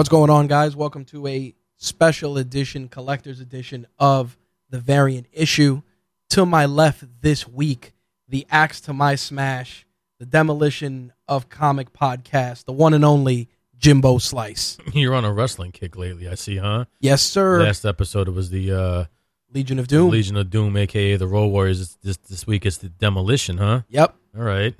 What's going on, guys? Welcome to a special edition, collector's edition of the variant issue. To my left this week, the axe to my smash, the demolition of comic podcast, the one and only Jimbo Slice. You're on a wrestling kick lately, I see, huh? Yes, sir. Last episode it was the uh, Legion of Doom. Legion of Doom, aka the Road Warriors. This, this this week it's the demolition, huh? Yep. All right.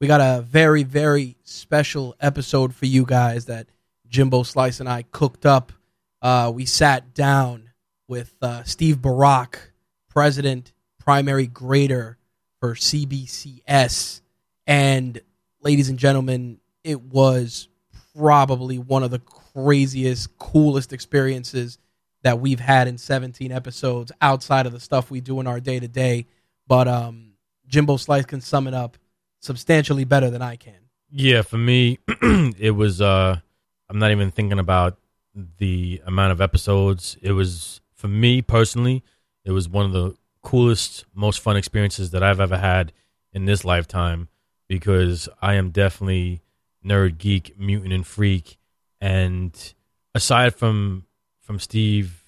We got a very, very special episode for you guys that Jimbo Slice and I cooked up. Uh, we sat down with uh, Steve Borock, president, primary grader for CBCS. And, ladies and gentlemen, it was probably one of the craziest, coolest experiences that we've had in 17 episodes outside of the stuff we do in our day to day. But um, Jimbo Slice can sum it up substantially better than I can. Yeah, for me, it was. uh I'm not even thinking about the amount of episodes. It was for me personally. It was one of the coolest, most fun experiences that I've ever had in this lifetime because I am definitely nerd, geek, mutant, and freak. And aside from from Steve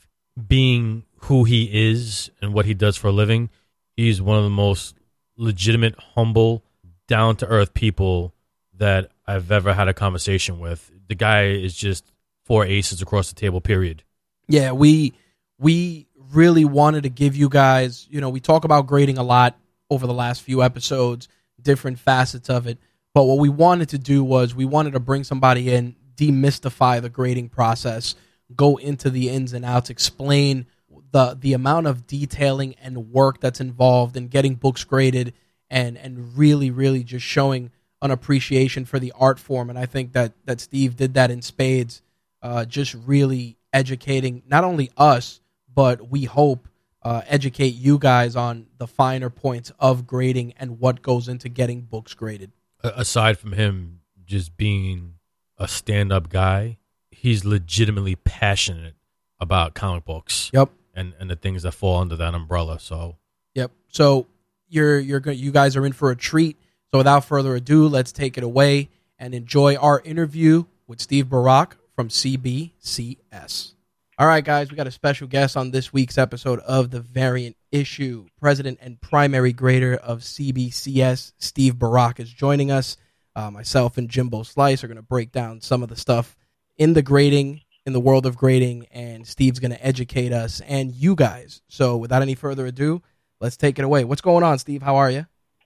being who he is and what he does for a living, he's one of the most legitimate, humble, down to earth people that I've ever had a conversation with. The guy is just four aces across the table. Period. Yeah, we we really wanted to give you guys, you know, we talk about grading a lot over the last few episodes, different facets of it. But what we wanted to do was we wanted to bring somebody in, demystify the grading process, go into the ins and outs, explain the the amount of detailing and work that's involved in getting books graded and and really really just showing an appreciation for the art form and I think that that Steve did that in spades uh, just really educating not only us but we hope uh, educate you guys on the finer points of grading and what goes into getting books graded aside from him just being a stand-up guy, he's legitimately passionate about comic books. Yep. And and the things that fall under that umbrella. So Yep. So you're you're go- you guys are in for a treat. So without further ado, let's take it away and enjoy our interview with Steve Borock from CBCS. All right, guys, we got a special guest on this week's episode of the Variant Issue. President and primary grader of CBCS, Steve Borock, is joining us. Uh, myself and Jimbo Slice are going to break down some of the stuff in the grading, in the world of grading, and Steve's going to educate us and you guys. So without any further ado, let's take it away. What's going on, Steve? How are you?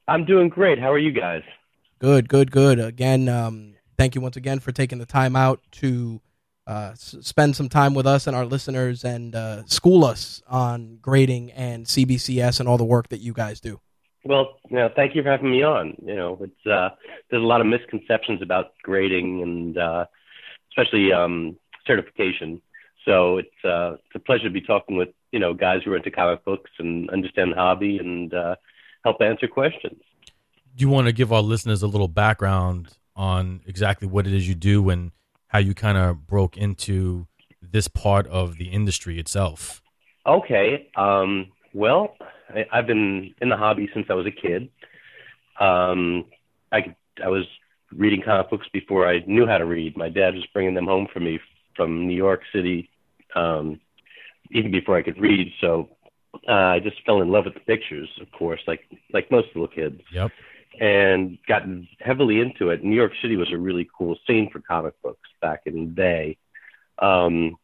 I'm doing great. How are you guys? Good, good, good. Again, um, thank you once again for taking the time out to uh, s- spend some time with us and our listeners and uh, school us on grading and CBCS and all the work that you guys do. Well, you know, thank you for having me on. You know, it's uh, there's a lot of misconceptions about grading and uh, especially um, certification. So it's uh, it's a pleasure to be talking with you know guys who are into comic books and understand the hobby and uh, help answer questions. do you want to give our listeners a little background on exactly what it is you do and how you kind of broke into this part of the industry itself? Okay. Um, well, I, I've been in the hobby since I was a kid. Um, I I was reading comic books before I knew how to read. My dad was bringing them home for me from New York City, um, even before I could read. So uh, I just fell in love with the pictures, of course, like like most little kids, Yep. and got heavily into it. New York City was a really cool scene for comic books back in the day. Um,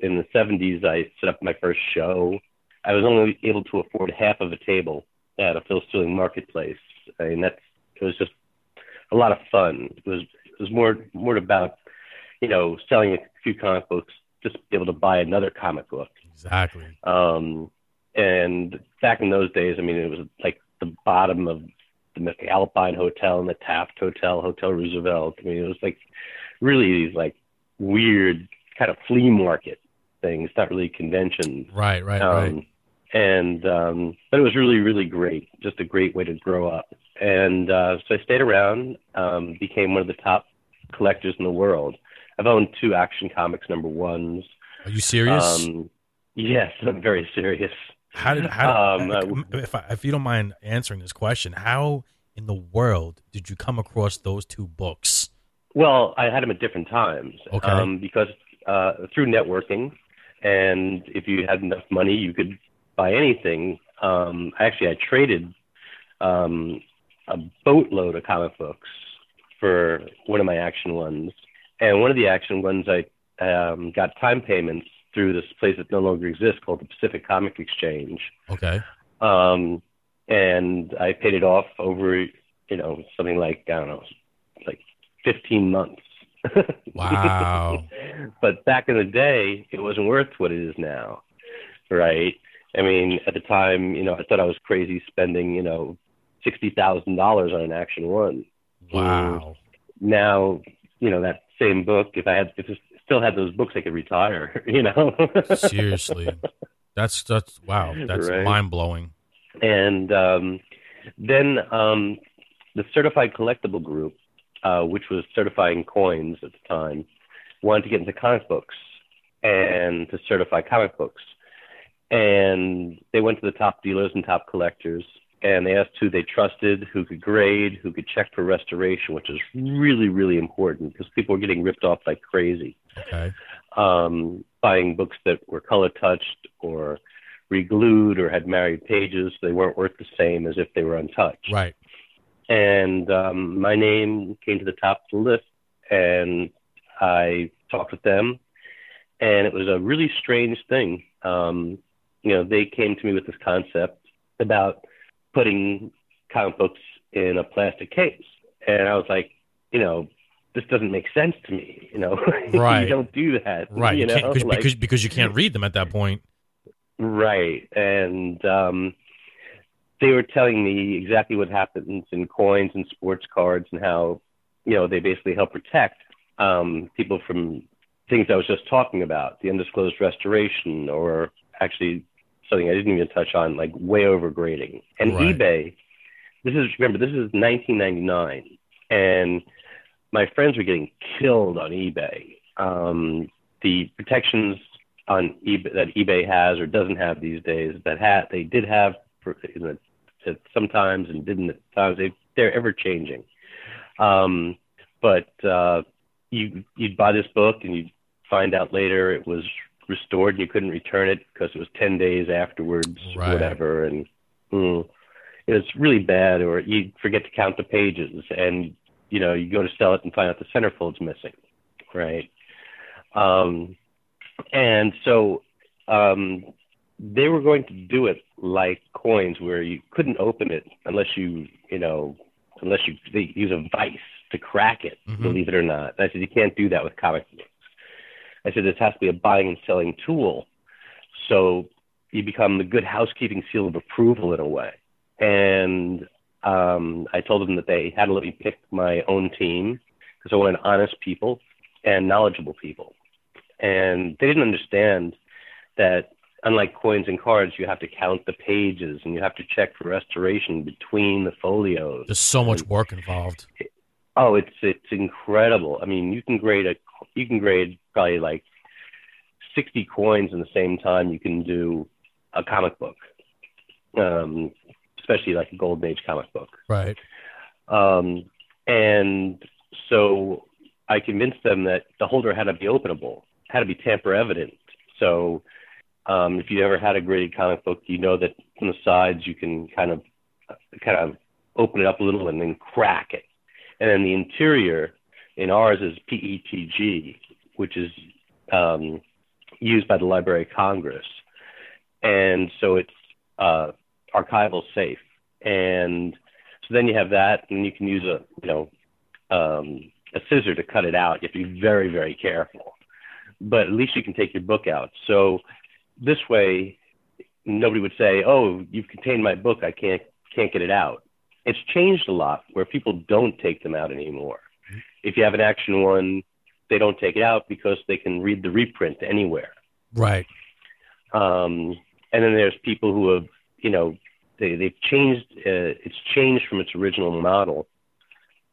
in the 70s, I set up my first show. I was only able to afford half of a table at a Phil Seuling marketplace. I mean, that's it was just a lot of fun. It was it was more more about you know selling a few comic books, just be able to buy another comic book. Exactly. Um, and back in those days, I mean, it was like the bottom of the Alpine Hotel and the Taft Hotel, Hotel Roosevelt. I mean, it was like really these like weird kind of flea market things, not really conventions. Right, right, Um, right. And um, but it was really, really great. Just a great way to grow up. And uh, so I stayed around, um, became one of the top collectors in the world. I've owned two Action Comics number ones. Are you serious? Um, yes, I'm very serious. How did how um, uh, if I, if you don't mind answering this question, how in the world did you come across those two books? Well, I had them at different times. Okay. Um, because uh, through networking, and if you had enough money, you could buy anything. Um, actually, I traded um, a boatload of comic books for one of my action ones, and one of the action ones I um, got time payments through this place that no longer exists called the Pacific Comic Exchange. Okay. Um, and I paid it off over, you know, something like I don't know, like 15 months. Wow. but back in the day, it wasn't worth what it is now, right? I mean, at the time, you know, I thought I was crazy spending, you know, sixty thousand dollars on an Action One. Wow. Now, you know, that same book, if I had, if I still had those books, I could retire. You know. Seriously. That's that's wow. That's Right. mind blowing. and um, then um, the certified collectible group, uh, which was certifying coins at the time, wanted to get into comic books and to certify comic books. And they went to the top dealers and top collectors, and they asked who they trusted, who could grade, who could check for restoration, which is really, really important because people were getting ripped off like crazy Okay. um, buying books that were color touched or reglued or had married pages. They weren't worth the same as if they were untouched. Right. And um, my name came to the top of the list, and I talked with them, and it was a really strange thing. Um, you know, they came to me with this concept about putting comic books in a plastic case, and I was like, you know, this doesn't make sense to me. You know, Right. you don't do that. Right. You know, can't, because, like- because because you can't read them at that point. Right. And um, they were telling me exactly what happens in coins and sports cards and how, you know, they basically help protect um, people from things I was just talking about, the undisclosed restoration, or actually something I didn't even touch on, like way overgrading. And Right. eBay, this is, remember, this is 1999. And my friends were getting killed on eBay. Um, the protections on eBay that eBay has or doesn't have these days that had they did have for, the, at sometimes and didn't at times. They they're ever changing. Um, but uh, you you'd buy this book and you'd find out later it was restored and you couldn't return it because it was ten days afterwards Right. whatever and mm, it was really bad or you forget to count the pages and you know you go to sell it and find out the centerfold's missing right um, and so um, they were going to do it like coins, where you couldn't open it unless you, you know, unless you they use a vice to crack it. Mhm. Believe it or not, and I said you can't do that with comic books. I said this has to be a buying and selling tool, so you become the good housekeeping seal of approval in a way. And um, I told them that they had to let me pick my own team because I wanted honest people and knowledgeable people and they didn't understand that unlike coins and cards you have to count the pages and you have to check for restoration between the folios There's so much work involved. oh it's it's incredible i mean you can grade a you can grade probably like 60 coins in the same time you can do a comic book um especially like a golden age comic book Right. um, and so I convinced them that the holder had to be openable, had to be tamper evident. So um, if you ever had a graded comic book, you know that from the sides you can kind of kind of open it up a little and then crack it. And then the interior in ours is PETG, which is um, used by the Library of Congress. And so it's uh, archival safe. And so then you have that, and you can use a you know um, a scissor to cut it out. You have to be very very careful, but at least you can take your book out. So this way, nobody would say, "Oh, you've contained my book. I can't can't get it out." It's changed a lot where people don't take them out anymore. If you have an action one, they don't take it out because they can read the reprint anywhere. Right. Um, and then there's people who have, you know, they, they've changed, uh, it's changed from its original model.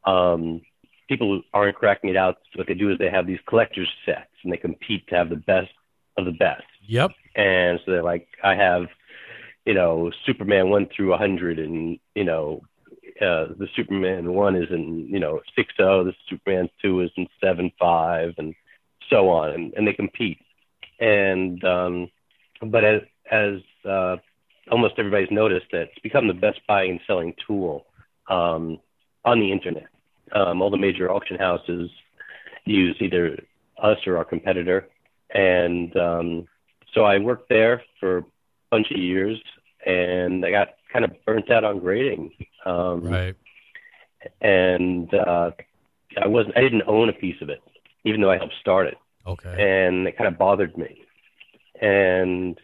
Um, people who aren't cracking it out, what they do is they have these collector's sets and they compete to have the best of the best. Yep. And so they're like, I have, you know, Superman 1 through 100 and, you know, uh, the Superman one is in you know six zero, the Superman two is in seven five, and so on, and, and they compete. And um, but as as uh, almost everybody's noticed, that it's become the best buying and selling tool um, on the internet. Um, all the major auction houses use either us or our competitor, and um, so I worked there for a bunch of years, and I got kind of burnt out on grading. Um, Right. And uh, I wasn't, I didn't own a piece of it, even though I helped start it, Okay. and it kind of bothered me. And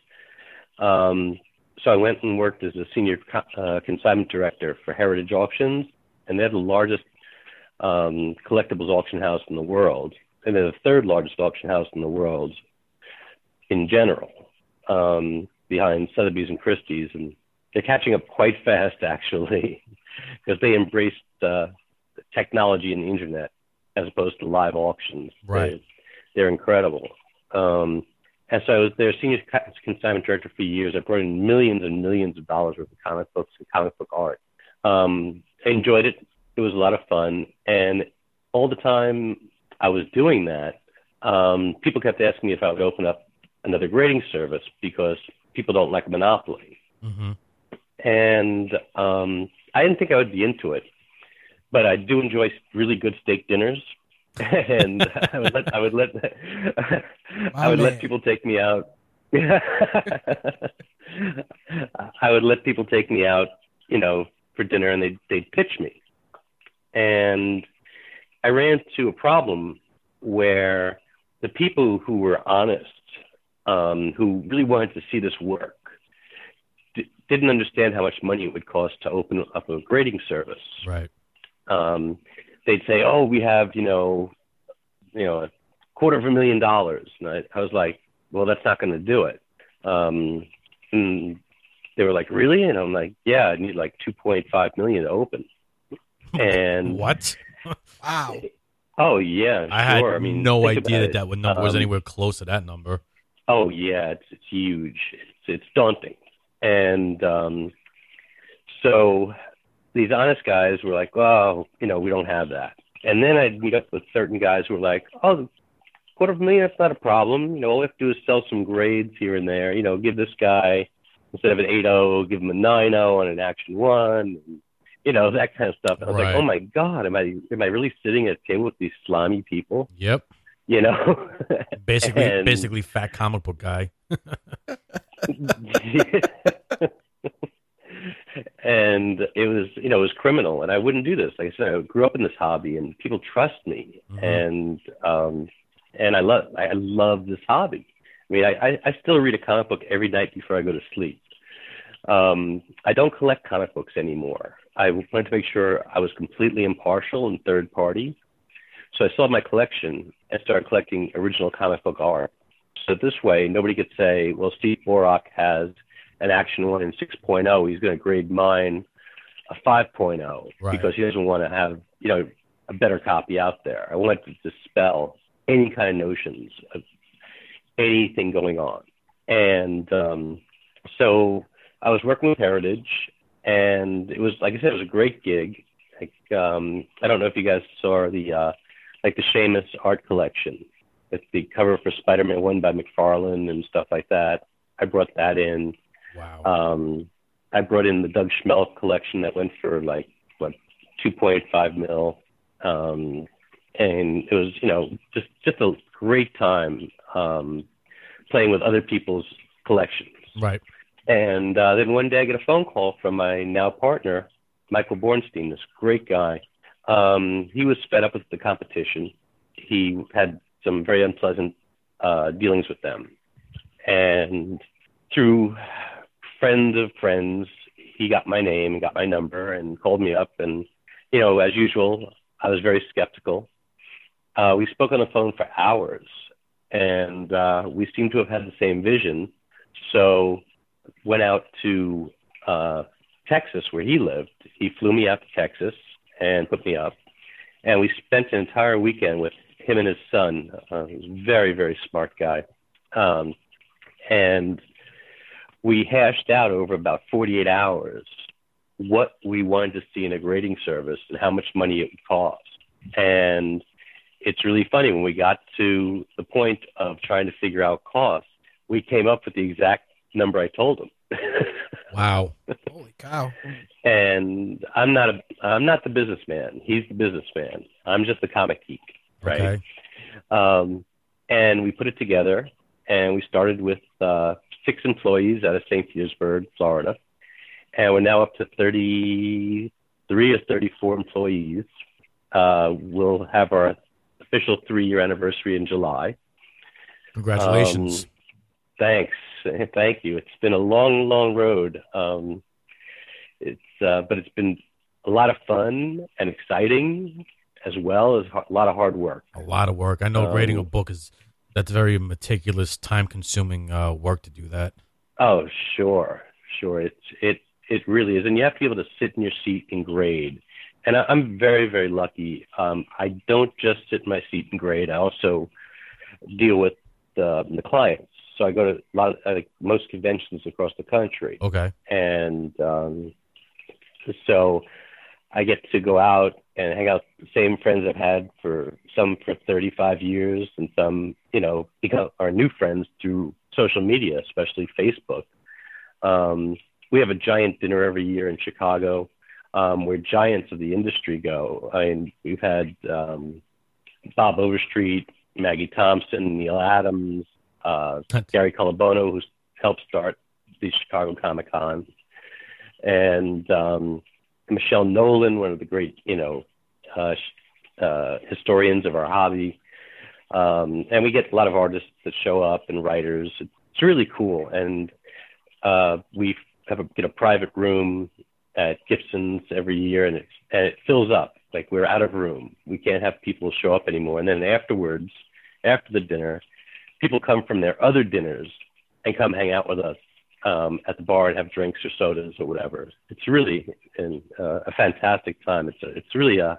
um, so I went and worked as a senior co- uh, consignment director for Heritage Auctions, and they're the largest um, collectibles auction house in the world, and they're the third largest auction house in the world in general, um, behind Sotheby's and Christie's, and they're catching up quite fast actually, because they embraced uh, technology and the internet as opposed to live auctions. Right. They're, they're incredible. Um, and so I was their senior consignment director for years. I brought in millions and millions of dollars worth of comic books and comic book art. Um, I enjoyed it. It was a lot of fun. And all the time I was doing that, um, people kept asking me if I would open up another grading service because people don't like monopoly. Mm-hmm. And um, I didn't think I would be into it, but I do enjoy really good steak dinners. and I would let I would let I would man. let people take me out. I would let people take me out, you know, for dinner, and they'd they'd pitch me. And I ran into a problem where the people who were honest, um, who really wanted to see this work, d- didn't understand how much money it would cost to open up a grading service Right. um, they'd say, "Oh, we have you know, you know, a quarter of a million dollars," and I, I was like, "Well, that's not going to do it." Um, and they were like, "Really?" And I'm like, "Yeah, I need like 2.5 million to open." And What? Wow. oh yeah, I had. I mean, no idea that it. that would number was Um, anywhere close to that number. Oh yeah, it's it's huge. It's it's daunting. And um so these honest guys were like, "Oh, you know, we don't have that." And then I'd meet up with certain guys who were like, "Oh, quarter of a million, that's not a problem. You know, all we have to do is sell some grades here and there. You know, give this guy instead of an 8-0, give him a 9-0 on an action one." And, you know, that kind of stuff. And I was Right. like, "Oh my god, am I am I really sitting at a table with these slimy people?" Yep. You know? Basically, And- basically, fat comic book guy. and it was you know it was criminal and i wouldn't do this. Like i said i grew up in this hobby and people trust me. Mhm. and um and i love i love this hobby. I mean I, I i still read a comic book every night before i go to sleep. Um i don't collect comic books anymore. I wanted to make sure i was completely impartial and third party. So i sold my collection and started collecting original comic book art so this way nobody could say well steve Borock has an action one in 6.0, he's going to grade mine a 5.0 Right. because he doesn't want to have, you know, a better copy out there. I want to dispel any kind of notions of anything going on. And um, so I was working with Heritage, and it was, like I said, it was a great gig. Like, um, I don't know if you guys saw the, uh, like the Shamus art collection with the cover for Spider-Man 1 by McFarlane and stuff like that. I brought that in. Wow. Um, I brought in the Doug Schmelk collection that went for like what 2.5 mil, um, and it was you know just just a great time um, playing with other people's collections. right. And uh, then one day I get a phone call from my now partner, Michael Bornstein, this great guy. Um, he was fed up with the competition. He had some very unpleasant uh, dealings with them. And through friends of friends, he got my name, and got my number, and called me up. And, you know, as usual, I was very skeptical. Uh, we spoke on the phone for hours, and uh, we seemed to have had the same vision. So went out to uh, Texas where he lived. He flew me out to Texas and put me up, and we spent an entire weekend with him and his son. Uh, he's a very very smart guy, um, and we hashed out over about 48 hours what we wanted to see in a grading service and how much money it would cost. And it's really funny when we got to the point of trying to figure out costs, we came up with the exact number I told him. wow. Holy cow. And I'm not a I'm not the businessman. He's the businessman. I'm just the comic geek, right? Okay. Um, and we put it together, and we started with uh, six employees out of St. Petersburg, Florida, and we're now up to 33 or 34 employees. Uh, we'll have our official three-year anniversary in July. Congratulations. Um, thanks, thank you. It's been a long, long road. Um, it's uh, but it's been a lot of fun and exciting, as well as a lot of hard work. a lot of work. I know grading a Um, book is that's very meticulous, time-consuming uh, work to do that. Oh, sure, sure. It's it it really is, and you have to be able to sit in your seat and grade. And I, I'm very very lucky. Um, I don't just sit in my seat and grade. I also deal with the, the clients. So I go to a lot of like most conventions across the country, Okay. and um, so I get to go out and hang out with the same friends I've had for some for 35 years, and some, you know, become our new friends through social media, especially Facebook. Um, we have a giant dinner every year in Chicago, um, where giants of the industry go. I mean, we've had um, Bob Overstreet, Maggie Thompson, Neal Adams, uh, Gary Colabuono, who's helped start the Chicago Comic Con, and um, Michelle Nolan, one of the great, you know, uh, uh, historians of our hobby. Um, and we get a lot of artists that show up and writers. It's really cool. And uh, we have a get a private room at Gibson's every year, and, and it fills up. Like we're out of room. We can't have people show up anymore. And then afterwards, after the dinner, people come from their other dinners and come hang out with us um, at the bar and have drinks or sodas or whatever. It's really an, uh, a fantastic time. It's a, it's really a,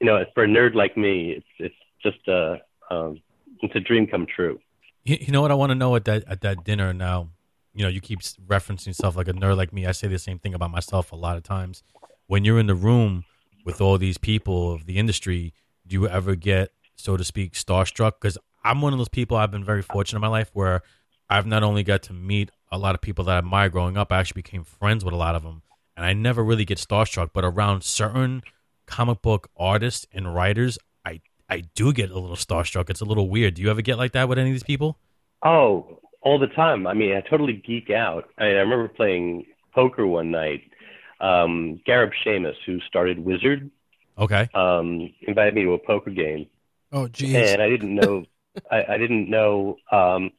you know, for a nerd like me, it's it's just a um, it's a dream come true. You, you know what I want to know at that at that dinner now. You know, you keep referencing yourself like a nerd like me. I say the same thing about myself a lot of times. When you're in the room with all these people of the industry, do you ever get, so to speak, starstruck? Because I'm one of those people. I've been very fortunate in my life where I've not only got to meet a lot of people that I admire growing up, I actually became friends with a lot of them, and I never really get starstruck. But around certain comic book artists and writers, I I do get a little starstruck. It's a little weird. Do you ever get like that with any of these people? Oh, all the time. I mean, I totally geek out. I, I remember playing poker one night. Um, Gareb Shamus, who started Wizard, Okay. um, invited me to a poker game, Oh, geez. and I didn't know. I, I didn't know. Um,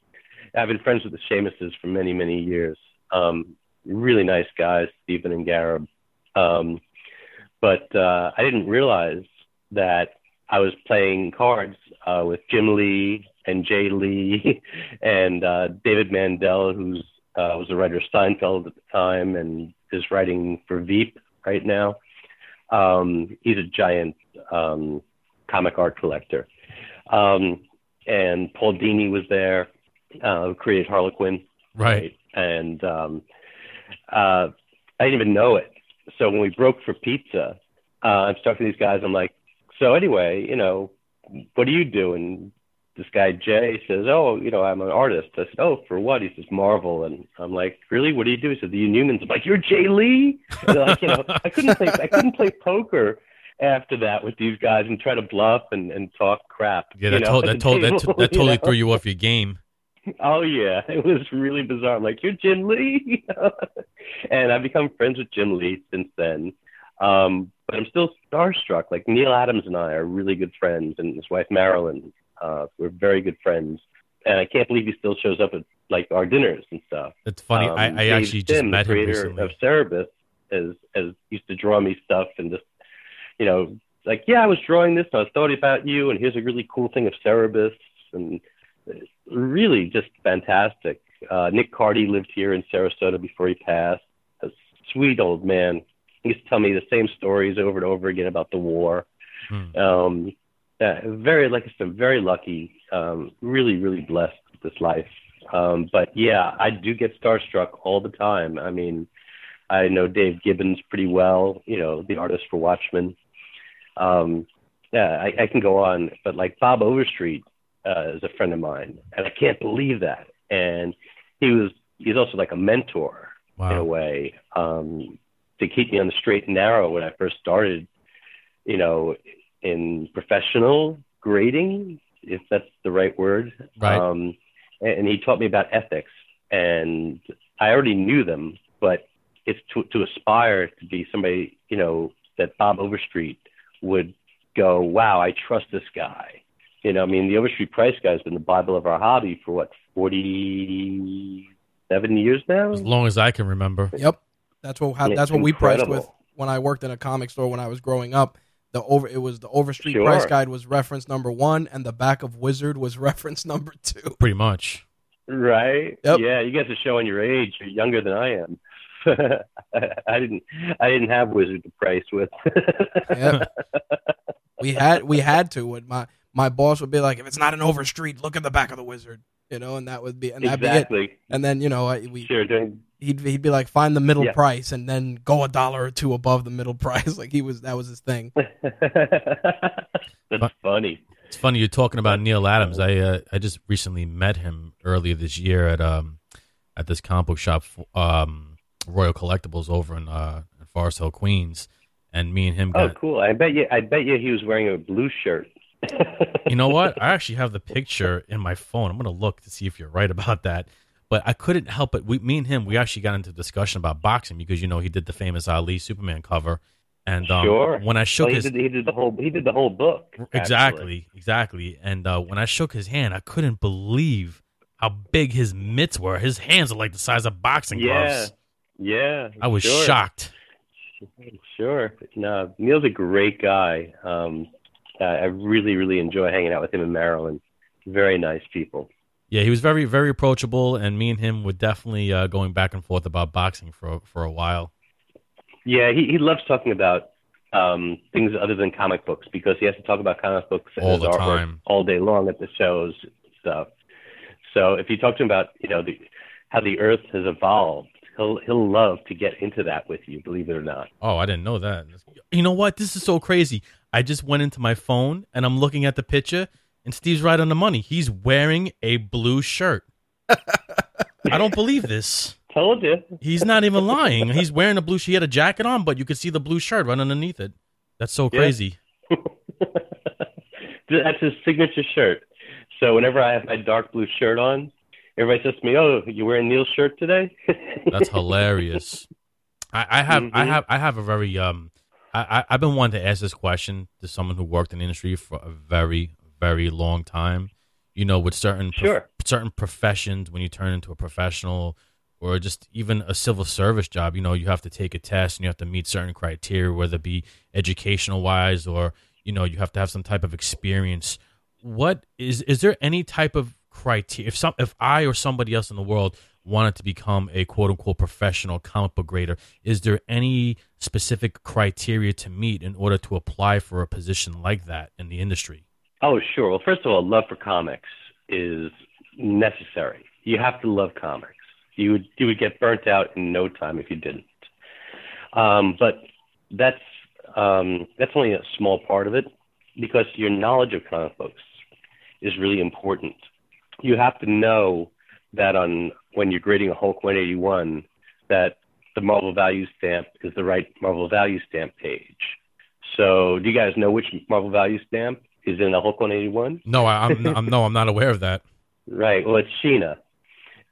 I've been friends with the Shamuses for many, many years. Um, really nice guys, Stephen and Gareb. Um, but uh, I didn't realize that I was playing cards uh, with Jim Lee and Jae Lee and uh, David Mandel, who's uh, was a writer of Seinfeld at the time and is writing for Veep right now. Um, he's a giant um, comic art collector. Um, and Paul Dini was there, uh, who created Harley Quinn. Right. And um, uh, I didn't even know it. So when we broke for pizza, uh, I'm talking to these guys. I'm like, so anyway, you know, what do you do? And this guy Jae says, oh, you know, I'm an artist. I said, oh, for what? He says Marvel, and I'm like, really? What do you do? He said, the Inhumans. I'm like, you're Jae Lee? Like, you know, I couldn't play. I couldn't play poker after that with these guys and try to bluff and, and talk crap. Yeah, you that, know, to- that, told that, t- that you totally know? threw you off your game. Oh yeah, it was really bizarre. I'm like, you're Jim Lee, and I've become friends with Jim Lee since then. Um, but I'm still starstruck. Like Neal Adams and I are really good friends, and his wife Marilyn, uh, we're very good friends. And I can't believe he still shows up at like our dinners and stuff. It's funny. Um, I, I actually just met the him creator recently. of Cerebus, as as used to draw me stuff and just, you know, like yeah, I was drawing this, and I was thought about you, and here's a really cool thing of Cerebus, and really just fantastic. Uh, Nick Cardy lived here in Sarasota before he passed. A sweet old man. He used to tell me the same stories over and over again about the war. Hmm. Um, uh, very, like I said, very lucky. Um, really, really blessed with this life. Um, but yeah, I do get starstruck all the time. I mean, I know Dave Gibbons pretty well. You know, the artist for Watchmen. Um, yeah, I, I can go on, but like Bob Overstreet uh, is a friend of mine, and I can't believe that. And he was he's also like a mentor Wow. in a way um, to keep me on the straight and narrow when I first started. You know, in professional grading, if that's the right word. Right. Um, and, and he taught me about ethics, and I already knew them, but it's to to aspire to be somebody you know that Bob Overstreet would go, wow, I trust this guy. You know, I mean, the Overstreet Price guy has been the Bible of our hobby for what forty seven years now. As long as I can remember. Yep, that's what how, that's what we priced with when I worked in a comic store when I was growing up. The over it was the Overstreet Sure. price guide was reference number one, and the back of Wizard was reference number two. Pretty much. Right? Yep. Yeah, you guys are showing your age. You're younger than I am. I didn't. I didn't have Wizard to price with. Yep. we had we had to, and my my boss would be like, if it's not an Overstreet, look at the back of the Wizard, you know, and that would be and that'd be it. exactly. And then you know I, we Sure. Doing. he'd he'd be like, find the middle Yeah. price, and then go a dollar or two above the middle price. Like he was that was his thing. That's funny. It's funny you're talking about Neal Adams. I uh, I just recently met him earlier this year at um at this comic book shop, um, Royal Collectibles over in uh in Forest Hill, Queens, and me and him Oh, cool. I bet you. I bet you he was wearing a blue shirt. You know what? I actually have the picture in my phone. I'm gonna look to see if you're right about that. But I couldn't help it. We, me and him, we actually got into a discussion about boxing because you know he did the famous Ali Superman cover, and um, Sure. when I shook Well, he his did. He did the whole. He did the whole book. actually. Exactly, exactly. And uh, when I shook his hand, I couldn't believe how big his mitts were. His hands are like the size of boxing Yeah. gloves. Yeah. I was sure. shocked. Sure. No, Neal's a great guy. Um, uh, I really, really enjoy hanging out with him in Marilyn. Very nice people. Yeah, he was very, very approachable, and me and him were definitely uh, going back and forth about boxing for for a while. Yeah, he, he loves talking about um, things other than comic books because he has to talk about comic books All the time. all day long at the shows and stuff. So if you talk to him about you know the, how the Earth has evolved, he'll he'll love to get into that with you. Believe it or not. Oh, I didn't know that. You know what? This is so crazy. I just went into my phone and I'm looking at the picture, and Steve's right on the money. He's wearing a blue shirt. I don't believe this. Told you. He's not even lying. He's wearing a blue. Shirt. He had a jacket on, but you could see the blue shirt right underneath it. That's so Yeah. crazy. That's his signature shirt. So whenever I have my dark blue shirt on, everybody says to me, "Oh, you're wearing Neal's shirt today?" That's hilarious. I, I have, I Mhm. have, I have a very um. I, I've been wanting to ask this question to someone who worked in the industry for a very, very long time. You know, with certain prof- certain professions, when you turn into a professional, or just even a civil service job, you know, you have to take a test and you have to meet certain criteria, whether it be educational wise or you know, you have to have some type of experience. What is is there any type of criteria? If some, if I or somebody else in the world wanted to become a quote unquote professional comic book grader, is there any specific criteria to meet in order to apply for a position like that in the industry? Oh, sure. Well, first of all, love for comics is necessary. You have to love comics. You would you would get burnt out in no time if you didn't. Um, but that's um, that's only a small part of it because your knowledge of comic books is really important. You have to know that on when you're grading a Hulk 181 that the Marvel Value Stamp is the right Marvel Value Stamp page. So, do you guys know which Marvel Value Stamp is in the Hulk 181? No, I, I'm, I'm no, I'm not aware of that. Right. Well, it's Sheena,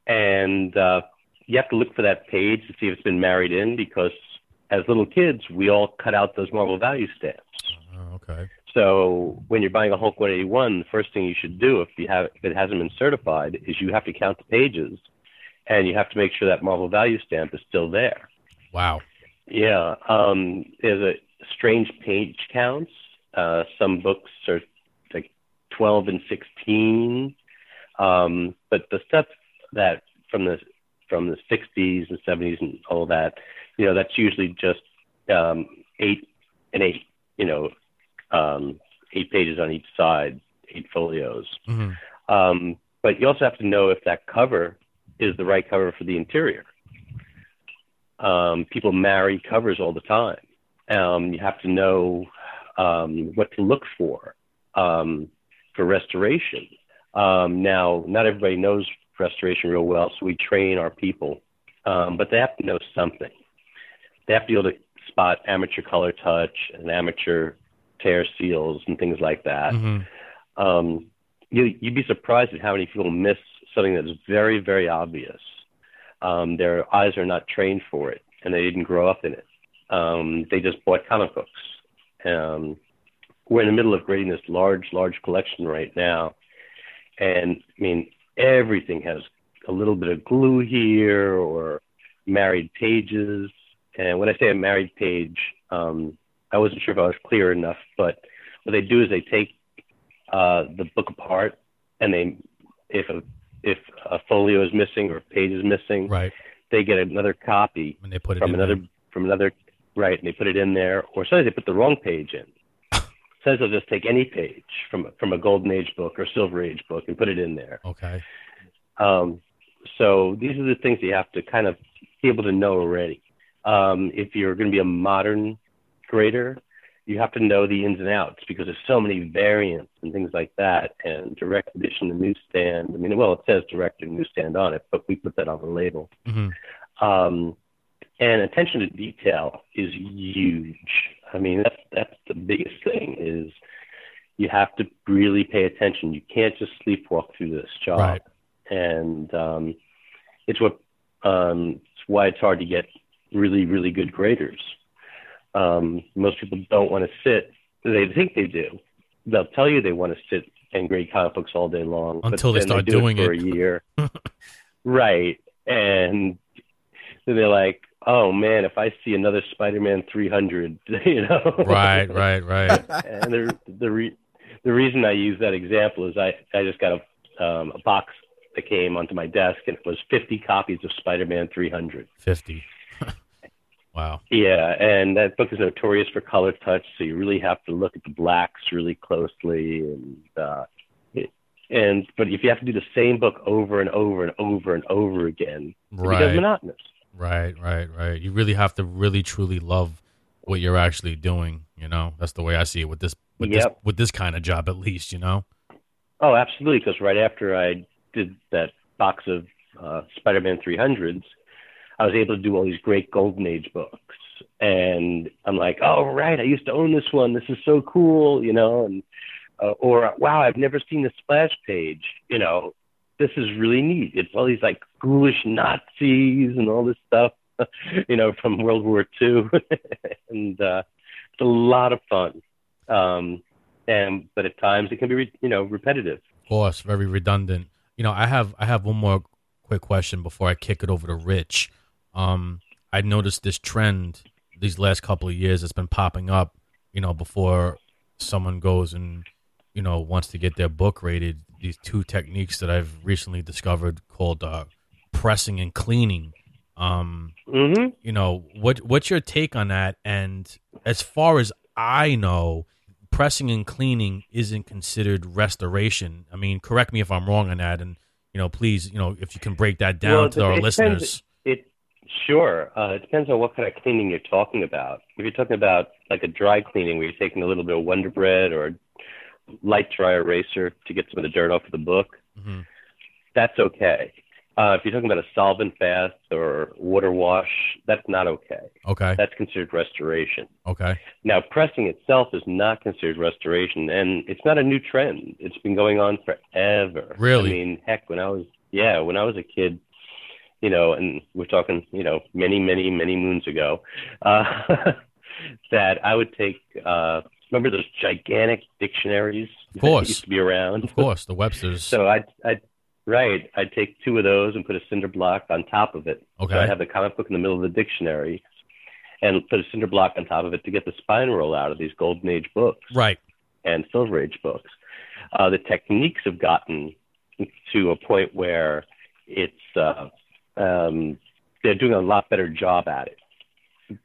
and uh, you have to look for that page to see if it's been married in because as little kids, we all cut out those Marvel Value Stamps. Oh, okay. So when you're buying a Hulk 181, the first thing you should do if you have if it hasn't been certified is you have to count the pages, and you have to make sure that Marvel Value Stamp is still there. Wow. Yeah, um, there's a strange page counts. Uh, some books are like 12 and 16, um, but the stuff that from the from the 60s and 70s and all that, you know, that's usually just um, eight and eight. You know, um, eight pages on each side, eight folios. hmm Um, but you also have to know if that cover is the right cover for the interior. Um, people marry covers all the time. Um, you have to know um, what to look for um, for restoration. Um, now, not everybody knows restoration real well, so we train our people, um, but they have to know something. They have to be able to spot amateur color touch and amateur tear seals and things like that. Mm-hmm. Um, you, you'd be surprised at how many people miss something that's very, very obvious. Um, their eyes are not trained for it, and they didn't grow up in it. Um, they just bought comic books. Um, we're in the middle of creating this large, large collection right now, and I mean everything has a little bit of glue here or married pages. And when I say a married page, um, I wasn't sure if I was clear enough, but what they do is they take uh, the book apart, and they, if a if a folio is missing or a page is missing, Right. they get another copy When they put it from another there. from another right, and they put it in there, or sometimes they put the wrong page in. Sometimes they'll just take any page from from a Golden Age book or Silver Age book and put it in there. Okay. Um, so these are the things you have to kind of be able to know already. Um, if you're going to be a modern grader, you have to know the ins and outs because there's so many variants and things like that. And direct edition, the newsstand. I mean, well, it says direct and newsstand on it, but we put that on the label. hmm Um, and attention to detail is huge. I mean, that's that's the biggest thing is you have to really pay attention. You can't just sleepwalk through this job. Right. And um, it's what um, it's why it's hard to get really really good graders. Um, most people don't want to sit. They think they do. They'll tell you they want to sit and grade comic books all day long Until they start do doing it for it. a year. right. And then they're like, "Oh man, if I see another Spider-Man 300, you know." Right. Right. Right. and the the re- the reason I use that example is I I just got a um, a box that came onto my desk and it was 50 copies of Spider-Man 300. Fifty. Wow. Yeah, and that book is notorious for color touch, so you really have to look at the blacks really closely and uh it, and but if you have to do the same book over and over and over and over again, it becomes Right. monotonous. Right. Right. Right. You really have to really truly love what you're actually doing. You know, that's the way I see it with this. With this. Yep. With this kind of job, at least. You know. Oh, absolutely. Because right after I did that box of uh, Spider-Man 300s, I was able to do all these great Golden Age books, and I'm like, oh right, I used to own this one. This is so cool, you know, and uh, or wow, I've never seen the splash page. You know, this is really neat. It's all these like ghoulish Nazis and all this stuff, you know, from World War II, and uh, it's a lot of fun. Um, and but at times it can be, re- you know, repetitive. Of course, very redundant. You know, I have I have one more quick question before I kick it over to Rich. Um, I noticed this trend these last couple of years that's been popping up. You know, before someone goes and you know wants to get their book rated, these two techniques that I've recently discovered called uh, pressing and cleaning. Um, hmm you know what what's your take on that and as far as i know pressing and cleaning isn't considered restoration i mean correct me if i'm wrong on that and you know please you know if you can break that down Well, to our depends. listeners sure uh, it depends on what kind of cleaning you're talking about. If you're talking about like a dry cleaning where you're taking a little bit of Wonder Bread or light dry eraser to get some of the dirt off of the book, Mhm. that's okay. Uh, if you're talking about a solvent bath or water wash, that's not okay. okay That's considered restoration. okay Now, pressing itself is not considered restoration, and it's not a new trend. It's been going on forever. Really? I mean, heck, when I was yeah, when I was a kid, you know, and we're talking, you know, many, many, many moons ago, uh, that I would take. Uh, remember those gigantic dictionaries? Of course. that used to be around. of course the webster's So I'd, I'd right, I'd take two of those and put a cinder block on top of it. okay So I have the comic book in the middle of the dictionary and put a cinder block on top of it to get the spine roll out of these golden age books right and silver age books. Uh, the techniques have gotten to a point where it's uh, um, they're doing a lot better job at it.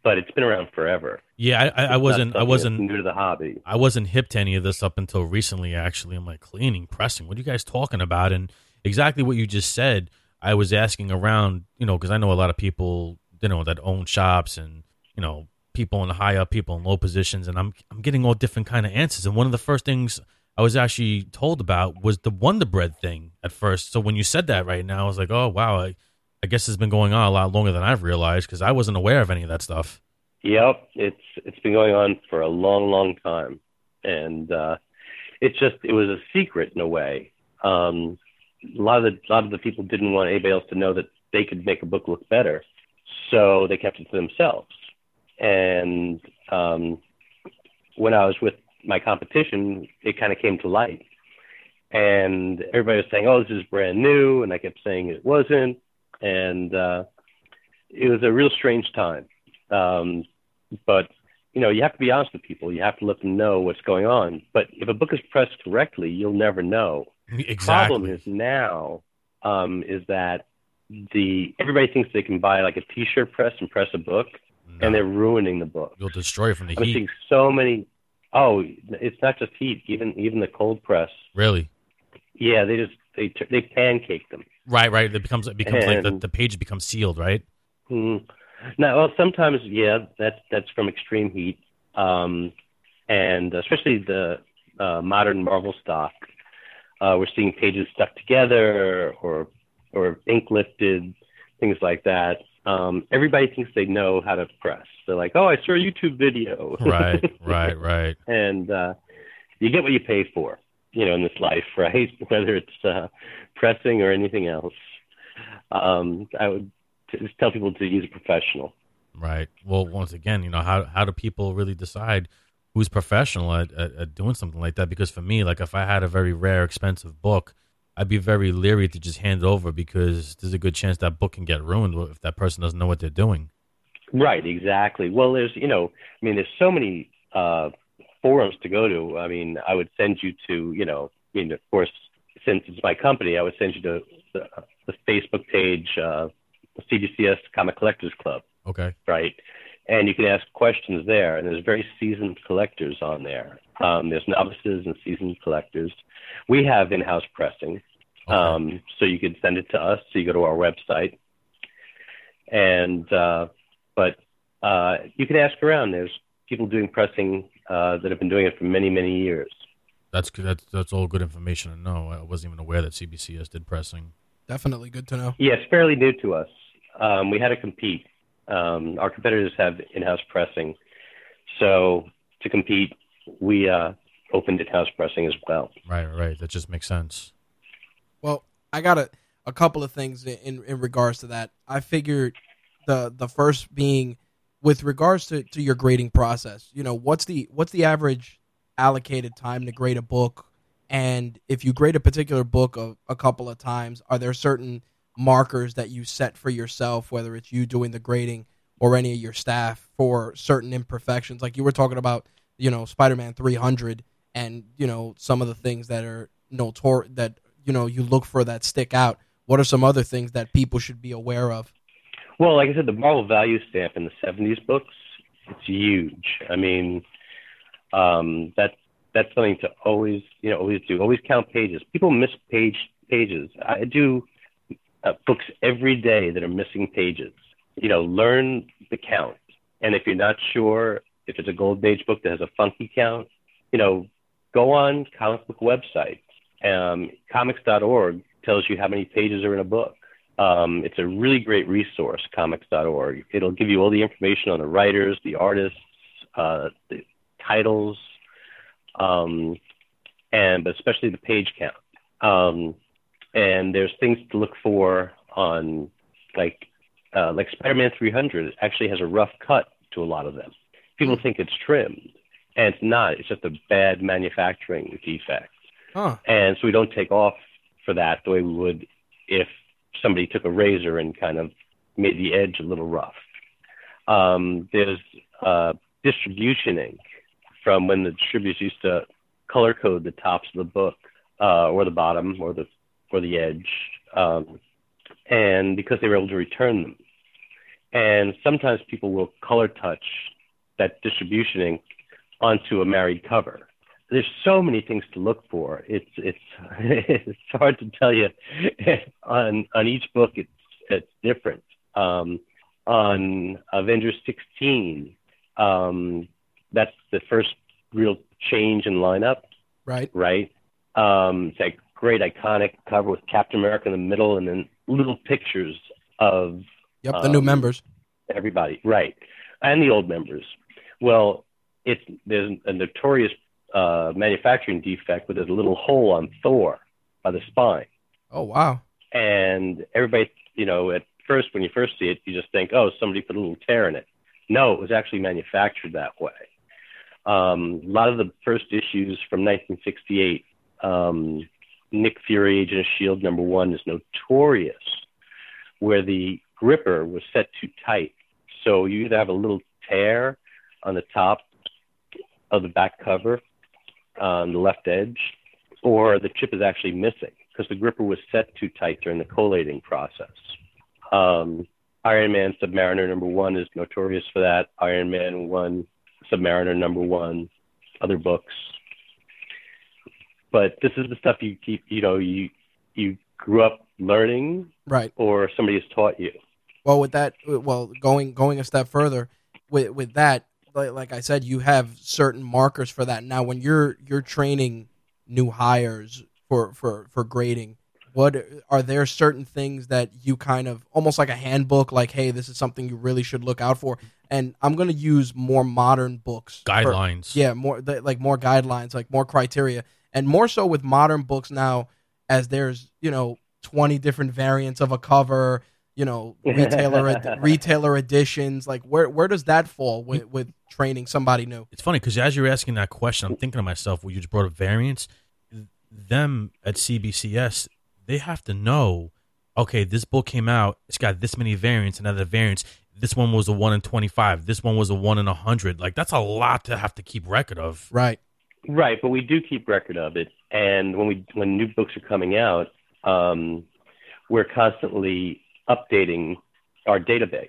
But it's been around forever. yeah i, I, I wasn't i wasn't new to the hobby. I wasn't hip to any of this up until recently. Actually, I'm like cleaning, pressing. What are you guys talking about? And exactly what you just said. I was asking around, you know, because I know a lot of people you know that own shops and you know people in high up, people in low positions, and I'm I'm getting all different kind of answers. And one of the first things I was actually told about was the Wonder Bread thing at first. So when you said that right now, I was like, oh wow, I, I guess it's been going on a lot longer than I've realized because I wasn't aware of any of that stuff. Yep, it's it's been going on for a long, long time, and uh, it's just it was a secret in a way. Um, a lot of the a lot of the people didn't want anybody else to know that they could make a book look better, so they kept it to themselves. And um, when I was with my competition, it kind of came to light. And everybody was saying, "Oh, this is brand new," and I kept saying it wasn't. And uh, it was a real strange time. Um, but you know, you have to be honest with people. You have to let them know what's going on. But if a book is pressed correctly, you'll never know. Exactly. Problem is now um, is that the everybody thinks they can buy like a T-shirt press and press a book, No, and they're ruining the book. you'll destroy it from the I'm heat. seeing so many. Oh, it's not just heat. Even even the cold press. Really? Yeah, they just they they pancake them. Right, right. It becomes it becomes like the, the page becomes sealed, right? Hmm. Now, well, sometimes yeah, that's that's from extreme heat, um, and especially the uh, modern Marvel stock. Uh, we're seeing pages stuck together or or ink lifted, things like that. Um, everybody thinks they know how to press. They're like, "Oh, I saw a YouTube video." Right, right, right. and uh, you get what you pay for, you know, in this life, right? Whether it's uh, pressing or anything else. Um, I would just tell people to use a professional. Right. Well, once again, you know, how how do people really decide who's professional at, at, at doing something like that? Because for me, like if I had a very rare, expensive book, I'd be very leery to just hand it over because there's a good chance that book can get ruined if that person doesn't know what they're doing. Right, exactly. Well, there's, you know, I mean, there's so many uh, forums to go to. I mean, I would send you to, you know, I mean, of course, since it's my company, I would send you to the, the Facebook page, uh, Comic Collectors Club, Okay. right? And you can ask questions there, and there's very seasoned collectors on there. Um, there's novices and seasoned collectors. We have in-house pressing, Okay. um, so you could send it to us. So you go to our website, and uh, but uh, you can ask around. There's people doing pressing uh, that have been doing it for many, many years. that's. That's that's all good information to know. I wasn't even aware that CBCS did pressing. Definitely good to know. Yeah, it's fairly new to us. Um, we had to compete. Um, our competitors have in-house pressing, so to compete, we uh, opened in-house pressing as well. Right, right. That just makes sense. Well, I got a, a couple of things in, in regards to that. I figured the the first being with regards to, to your grading process. You know, what's the what's the average allocated time to grade a book? And if you grade a particular book a, a couple of times, are there certain markers that you set for yourself, whether it's you doing the grading or any of your staff for certain imperfections? Like you were talking about, you know, Spider-Man 300 and, you know, some of the things that are notor that, you know, you look for that stick out. What are some other things that people should be aware of? Well, like I said, the Marvel value stamp in the '70s books, it's huge. I mean, um, that's that's something to always, you know, always do. Always count pages. People miss page pages. I do uh, books every day that are missing pages. You know, learn the count. And if you're not sure if it's a Golden Age book that has a funky count, you know, go on comic book websites. Um, comics.org tells you how many pages are in a book. Um, it's a really great resource, comics.org. It'll give you all the information on the writers, the artists, uh, the titles, um, and but especially the page count. Um, and there's things to look for on like uh, like Spider-Man 300 actually has a rough cut to a lot of them. People think it's trimmed, and it's not. It's just a bad manufacturing defect. Huh. And so we don't take off for that the way we would if somebody took a razor and kind of made the edge a little rough. Um, there's uh, distribution ink from when the distributors used to color code the tops of the book uh, or the bottom or the or the edge, um, and because they were able to return them. And sometimes people will color touch that distribution ink onto a married cover there's so many things to look for. It's it's it's hard to tell you on on each book. It's it's different. Um, on Avengers 16. Um, that's the first real change in lineup, Right. right? Um, it's a great iconic cover with Captain America in the middle, and then little pictures of Yep. The new Um, members. everybody, right, and the old members. Well, it's there's a notorious uh, manufacturing defect with a little hole on Thor by the spine, Oh wow. and everybody, you know, at first when you first see it, you just think, oh, somebody put a little tear in it. No, it was actually manufactured that way. Um, a lot of the first issues from 1968, um, Nick Fury, Agent of Shield number one, is notorious, where the gripper was set too tight. So you either have a little tear on the top of the back cover on the left edge, or the chip is actually missing because the gripper was set too tight during the collating process. Um, Iron Man Submariner number one is notorious for that. Iron Man one, Submariner number one, other books. But this is the stuff you keep, you know, you you grew up learning Right. or somebody has taught you. Well, with that, well, going going a step further, with with that, like, like I said, you have certain markers for that. Now, when you're you're training new hires for for for grading, what are there certain things that you kind of almost like a handbook, like, hey, this is something you really should look out for? And I'm going to use more modern books, for- Guidelines. yeah, more like more guidelines, like more criteria, and more so with modern books now, as there's you know 20 different variants of a cover, you know, retailer ed- retailer editions. Like where where does that fall with with training somebody new? It's funny because as you're asking that question, I'm thinking to myself, well, you just brought up variants. Them at CBCS, they have to know, okay, this book came out, it's got this many variants and other variants. This one was a one in 25. This one was a one in a 100. Like, that's a lot to have to keep record of. Right. Right, but we do keep record of it, and when we when new books are coming out, um, we're constantly updating our database,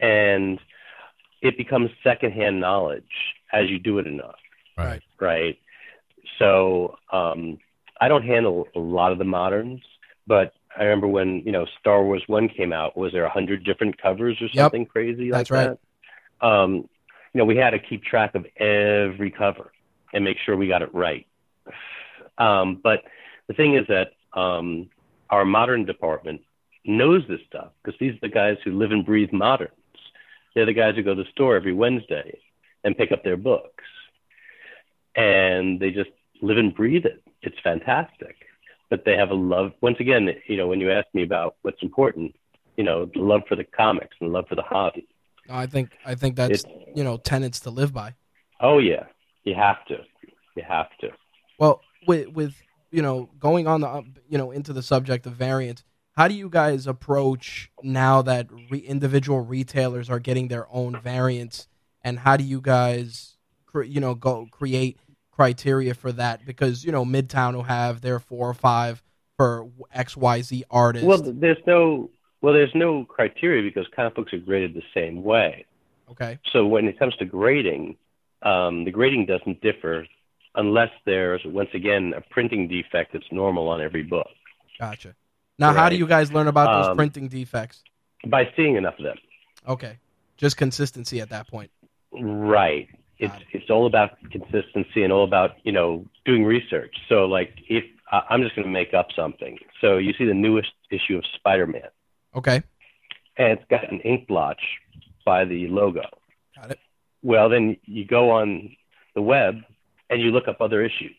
and it becomes secondhand knowledge as you do it enough. Right. right? So um, I don't handle a lot of the moderns, but I remember when you know Star Wars One came out. Was there a hundred different covers or Yep. something crazy like That's right. that? Um, you know, we had to keep track of every cover and make sure we got it right. Um, but the thing is that um, our modern department knows this stuff because these are the guys who live and breathe moderns. They're the guys who go to the store every Wednesday and pick up their books and they just live and breathe it. It's fantastic. But they have a love. Once again, you know, when you ask me about what's important, you know, the love for the comics and the love for the hobby. I think I think that's It's, you know tenets to live by. oh yeah, you have to, you have to. Well, with with you know going on the you know into the subject of variants, how do you guys approach now that re- individual retailers are getting their own variants, and how do you guys cre- you know go create criteria for that? Because you know Midtown will have their four or five for X Y Z artists. Well, there's no well, there's no criteria because comic books are graded the same way. okay, So when it comes to grading, um, the grading doesn't differ unless there's once again a printing defect that's normal on every book. gotcha. Now, how do you guys learn about those Um, printing defects? By seeing enough of them. Okay, just consistency at that point. Right. It's it. it's all about consistency and all about you know doing research. So like if I I'm just going to make up something. So you see the newest issue of Spider-Man, Okay, and it's got an ink blotch by the logo. got it. Well, then you go on the web and you look up other issues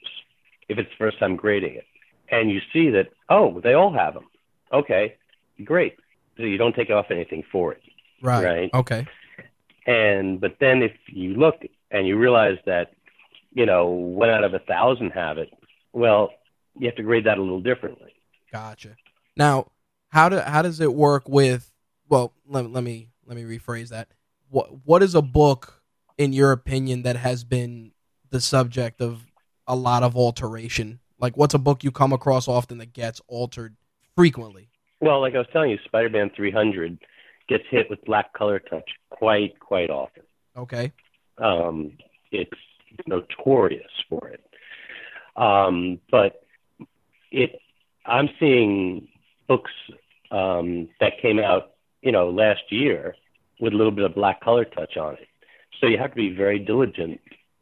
if it's the first time grading it, and you see that oh they all have them. Okay, great. So you don't take off anything for it. Right. Right. Okay. And but then if you look and you realize that, you know, one out of a thousand have it, well, you have to grade that a little differently. Gotcha. Now, how do how does it work with? Well, let, let me let me rephrase that. What what is a book, in your opinion, that has been the subject of a lot of alteration? Like, what's a book you come across often that gets altered frequently? Well, like I was telling you, Spider-Man 300 gets hit with black color touch quite, quite often. Okay. Um, it's notorious for it. Um, but it, I'm seeing books um, that came out you know, last year with a little bit of black color touch on it. So you have to be very diligent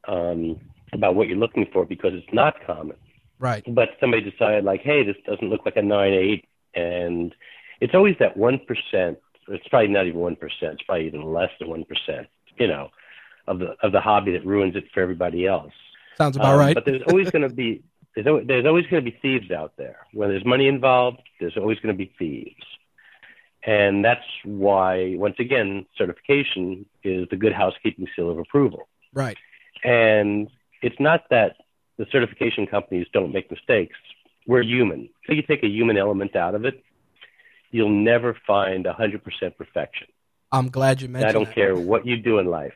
um, about what you're looking for because it's not common. Right. But somebody decided like, hey, this doesn't look like a nine eight, and it's always that one percent. It's probably not even one percent. It's probably even less than one percent. You know, of the of the hobby that ruins it for everybody else. Sounds about Um, right. But there's always going to be there's there's always going to be thieves out there. When there's money involved, there's always going to be thieves. And that's why, once again, certification is the good housekeeping seal of approval. right. And it's not that the certification companies don't make mistakes. We're human. So you take a human element out of it, you'll never find 100% perfection. I'm glad you mentioned I don't that. care what you do in life.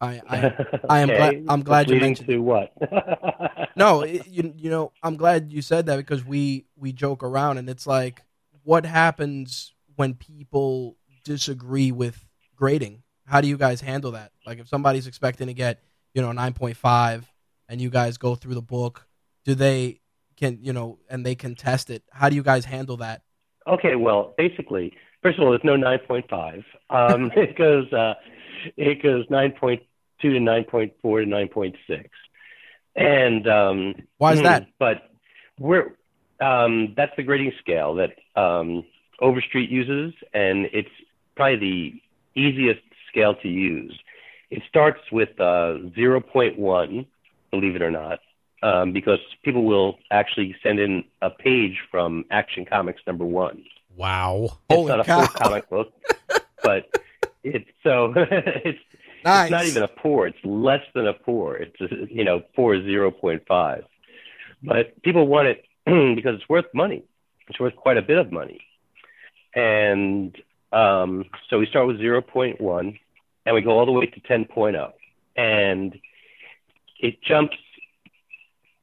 I, I I am Okay? glad- I'm glad you mentioned to what? no, it, you you know, I'm glad you said that because we we joke around and it's like what happens when people disagree with grading? How do you guys handle that? Like if somebody's expecting to get, you know, 9.5 and you guys go through the book, do they can, you know, and they can test it. How do you guys handle that? Okay, well, basically, first of all, there's no 9.5. Um, it goes uh, it goes 9.2 to 9.4 to 9.6, and um, Why is that? But we're um, that's the grading scale that um, Overstreet uses, and it's probably the easiest scale to use. It starts with uh, 0.1, believe it or not, um, because people will actually send in a page from Action Comics number one. Wow. Holy it's not a cow. full comic book, but it's so it's Nice. it's not even a pour. It's less than a pour. It's a, you know pour zero point five, but people want it because it's worth money. It's worth quite a bit of money, and um, so we start with zero point one, and we go all the way to 10.0, point oh, and it jumps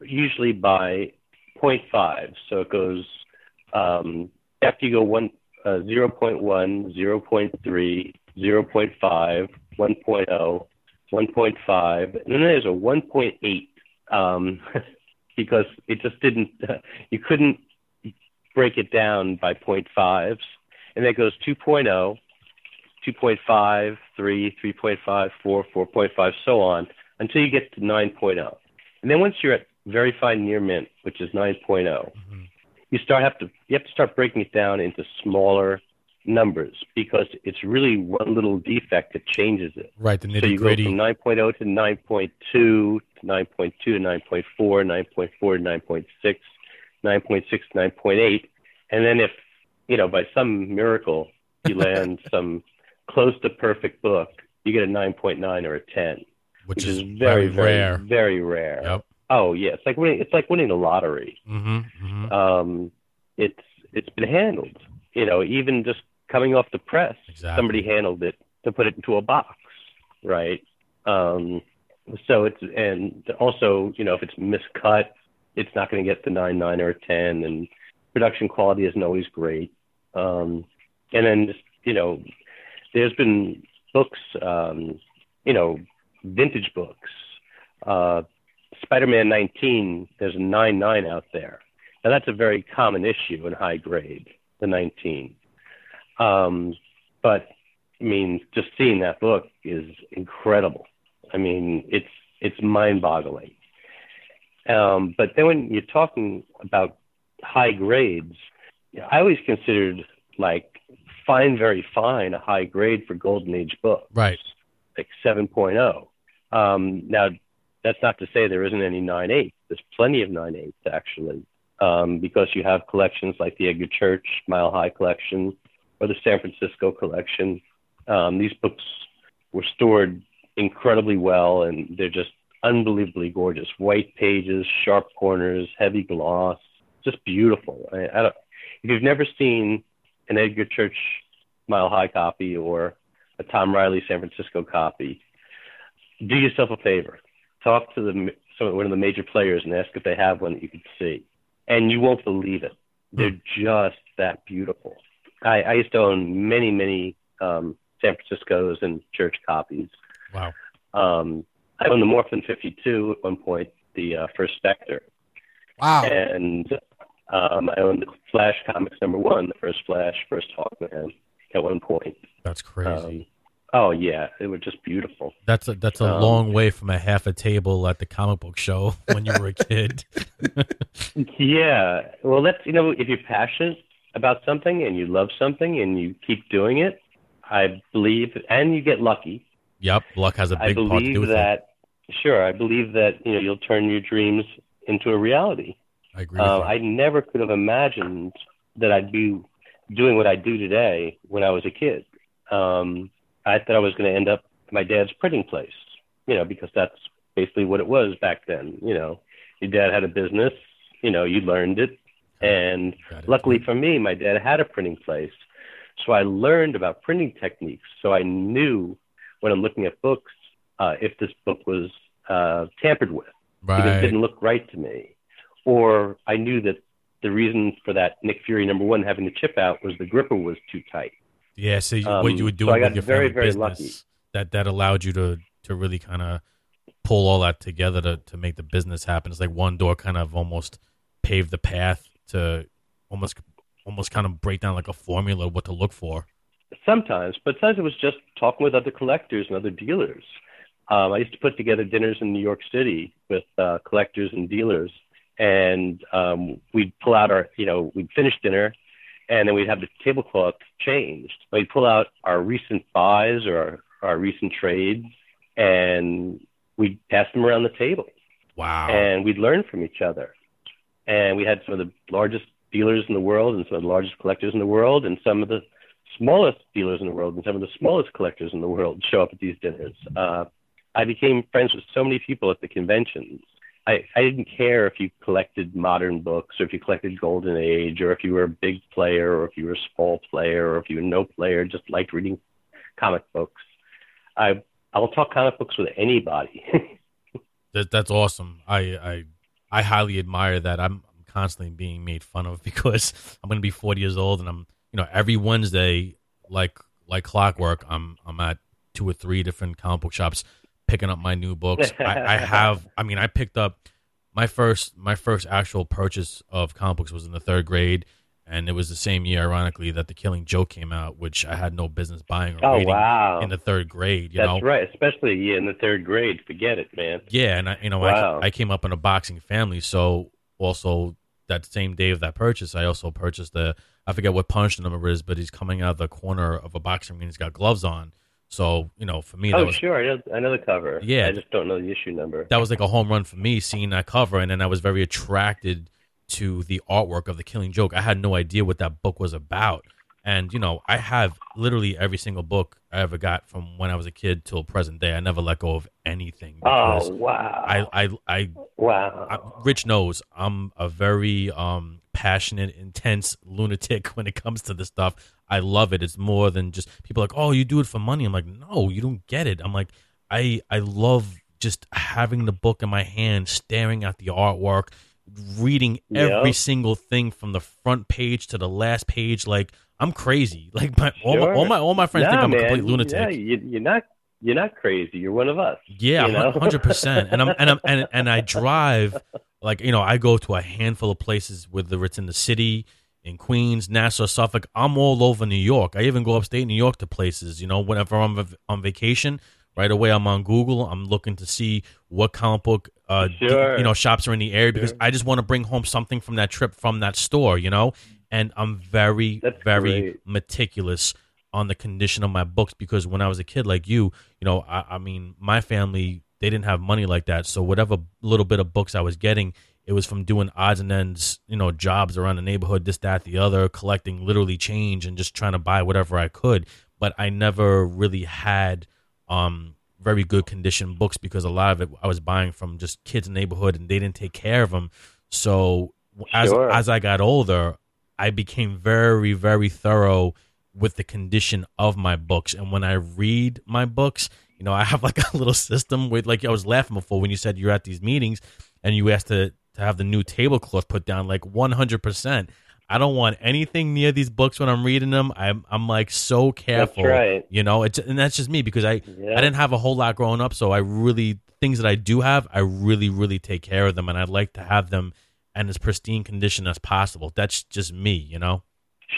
usually by 0.5. So it goes um, after you go one uh, 0.1, 0.3, 0.5, 1.0, 1.5, and then there's a 1.8 um, because it just didn't, you couldn't break it down by 0.5s. And then it goes 2.0, 2.5, 3, 3.5, 4, 4.5, so on, until you get to 9.0. And then once you're at very fine near mint, which is 9.0, Mhm. you start have to you have to start breaking it down into smaller numbers because it's really one little defect that changes it. Right, the So nitty you go gritty. from 9.0 to 9.2 to 9.2 to 9.4, 9.4 to 9.6, 9.6 to 9.8, and then if you know by some miracle you land some close to perfect book, you get a 9.9 or a 10, which, which, is, very, very rare. very rare. Yep. Oh yeah, it's like winning. It's like winning the lottery hmm hmm um, it's it's been handled. You know, even just coming off the press, Exactly. somebody handled it to put it into a box, right? Um, so it's and also, you know, if it's miscut, it's not going to get the nine nine or ten, and production quality isn't always great. Um, and then you know, there's been books, um, you know, vintage books. Uh, Spider-Man 19, there's a 9.9 out there. Now that's a very common issue in high grade, the 19. Um, but I mean, just seeing that book is incredible. I mean, it's it's mind-boggling. Um, but then when you're talking about high grades, I always considered like fine, very fine, a high grade for golden age books Right. Like 7.0. Um, now, that's not to say there isn't any 9.8. There's plenty of 9.8s actually, um, because you have collections like the Edgar Church Mile High Collection or the San Francisco Collection. Um, these books were stored incredibly well, and they're just unbelievably gorgeous. White pages, sharp corners, heavy gloss, just beautiful. I, I don't, if you've never seen an Edgar Church Mile High copy or a Tom Reilly San Francisco copy, do yourself a favor. Talk to the some, one of the major players and ask if they have one that you could see, and you won't believe it. They're just that beautiful. I, I used to own many, many um, San Francisco's and church copies. Wow. Um, I owned the More Fun 52 at one point, the uh, first Spectre, Wow. and um, I owned the Flash Comics number one, the first Flash, first Hawkman. At one point. That's crazy. Um, oh yeah, it was just beautiful. that's a that's a um, long way from a half a table at the comic book show when you were a kid. Yeah, well, that's you know, if you're passionate about something and you love something and you keep doing it, I believe, and you get lucky. yep, luck has a big part to do with it. that. Sure, I believe that you know you'll turn your dreams into a reality. I agree. With Uh. I never could have imagined that I'd be doing what I do today when I was a kid. Um, I thought I was going to end up at my dad's printing place, you know, because that's basically what it was back then. You know, your dad had a business, you know, you learned it. And it. luckily for me, my dad had a printing place. So I learned about printing techniques. So I knew when I'm looking at books uh, if this book was uh, tampered with because it didn't look right to me. Or I knew that the reason for that Nick Fury number one having the chip out was the gripper was too tight. Yeah, so you, Um, what you were so doing I got with your very, very business lucky. that that allowed you to to really kind of pull all that together to to make the business happen. It's like one door kind of almost paved the path to almost almost kind of break down like a formula what to look for. Sometimes, but sometimes it was just talking with other collectors and other dealers. Um, I used to put together dinners in New York City with uh, collectors and dealers, and um, we'd pull out our, you know, we'd finish dinner, and then we'd have the tablecloth changed. We'd pull out our recent buys or our, our recent trades, and we'd pass them around the table. Wow. and we'd learn from each other. And we had some of the largest dealers in the world and some of the largest collectors in the world and some of the smallest dealers in the world and some of the smallest collectors in the world show up at these dinners. Uh, I became friends with so many people at the conventions. I, I didn't care if you collected modern books or if you collected Golden Age or if you were a big player or if you were a small player or if you were no player, just liked reading comic books. I I'll talk comic books with anybody. That, that's awesome. I, I I highly admire that. I'm, I'm constantly being made fun of because I'm going to be 40 years old, and I'm you know every Wednesday, like like clockwork, I'm I'm at two or three different comic book shops picking up my new books. I, I have. I mean, I picked up my first my first actual purchase of comic books was in the third grade. And it was the same year, ironically, that The Killing Joke came out, which I had no business buying or oh reading wow. in the third grade. You That's know, right, especially yeah, in the third grade. Forget it, man. yeah, and I, you know, Wow. I, I came up in a boxing family, so also that same day of that purchase, I also purchased the I forget what punch number it is, but he's coming out of the corner of a boxing ring. And he's got gloves on, so you know, for me, that Oh, was sure, I know, I know the cover. Yeah. I just don't know the issue number. that was like a home run for me seeing that cover, and then I was very attracted to the artwork of the Killing Joke. I had no idea what that book was about, and you know, I have literally every single book I ever got from when I was a kid till present day. I never let go of anything. oh wow! I, I, I wow! I, Rich knows I'm a very um, passionate, intense lunatic when it comes to this stuff. I love it. It's more than just people like, oh, you do it for money. I'm like, no, you don't get it. I'm like, I I love just having the book in my hand, staring at the artwork, reading every Yep. single thing from the front page to the last page. Like I'm crazy. Like my all, my all my all my friends think I'm a complete lunatic. Yeah, you, you're not. You're not crazy. You're one of us. Yeah, you know? hundred percent. And I'm and I'm and, and I drive like you know I go to a handful of places whether it's in the city, in Queens, Nassau, Suffolk. I'm all over New York. I even go upstate New York to places. You know, whenever I'm on vacation, right away I'm on Google. I'm looking to see what comic book uh Sure. you know shops are in the area because Sure. I just want to bring home something from that trip from that store. You know, and I'm very That's very great. meticulous on the condition of my books because when I was a kid like you, you know, I, I mean, my family they didn't have money like that, so whatever little bit of books I was getting, it was from doing odds and ends, you know, jobs around the neighborhood, this, that, the other, collecting literally change and just trying to buy whatever I could. But I never really had um very good condition books because a lot of it I was buying from just kids in the neighborhood and they didn't take care of them. So as Sure. as I got older, I became very very thorough with the condition of my books and when I read my books, you know, I have like a little system with like I was laughing before when you said you're at these meetings and you asked to to have the new tablecloth put down like 100%. I don't want anything near these books when I'm reading them. I'm I'm like so careful. right. You know, it's and that's just me because I Yeah. I didn't have a whole lot growing up, so I really things that I do have, I really really take care of them, and I'd like to have them in as pristine condition as possible. That's just me, you know.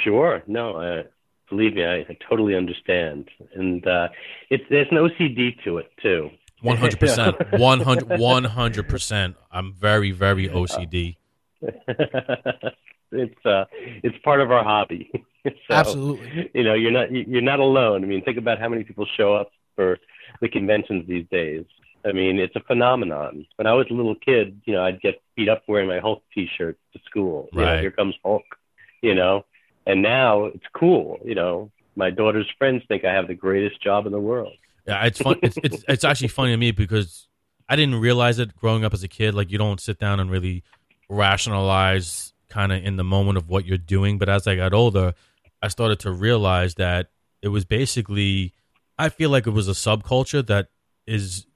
Sure. No, I Believe me, I, I totally understand, and uh, it's there's an OCD to it too. One hundred percent, one hundred, one hundred percent. I'm very, very OCD. it's uh, it's part of our hobby. so, Absolutely. You know, you're not you're not alone. I mean, think about how many people show up for the conventions these days. I mean, it's a phenomenon. When I was a little kid, you know, I'd get beat up wearing my Hulk T-shirt to school. You know, here comes Hulk. You know, and now it's cool. You know, my daughter's friends think I have the greatest job in the world. Yeah, it's fun. It's, it's it's actually funny to me because I didn't realize it growing up as a kid. Like you don't sit down and really rationalize kind of in the moment of what you're doing. But as I got older, I started to realize that it was basically. I feel like it was a subculture that is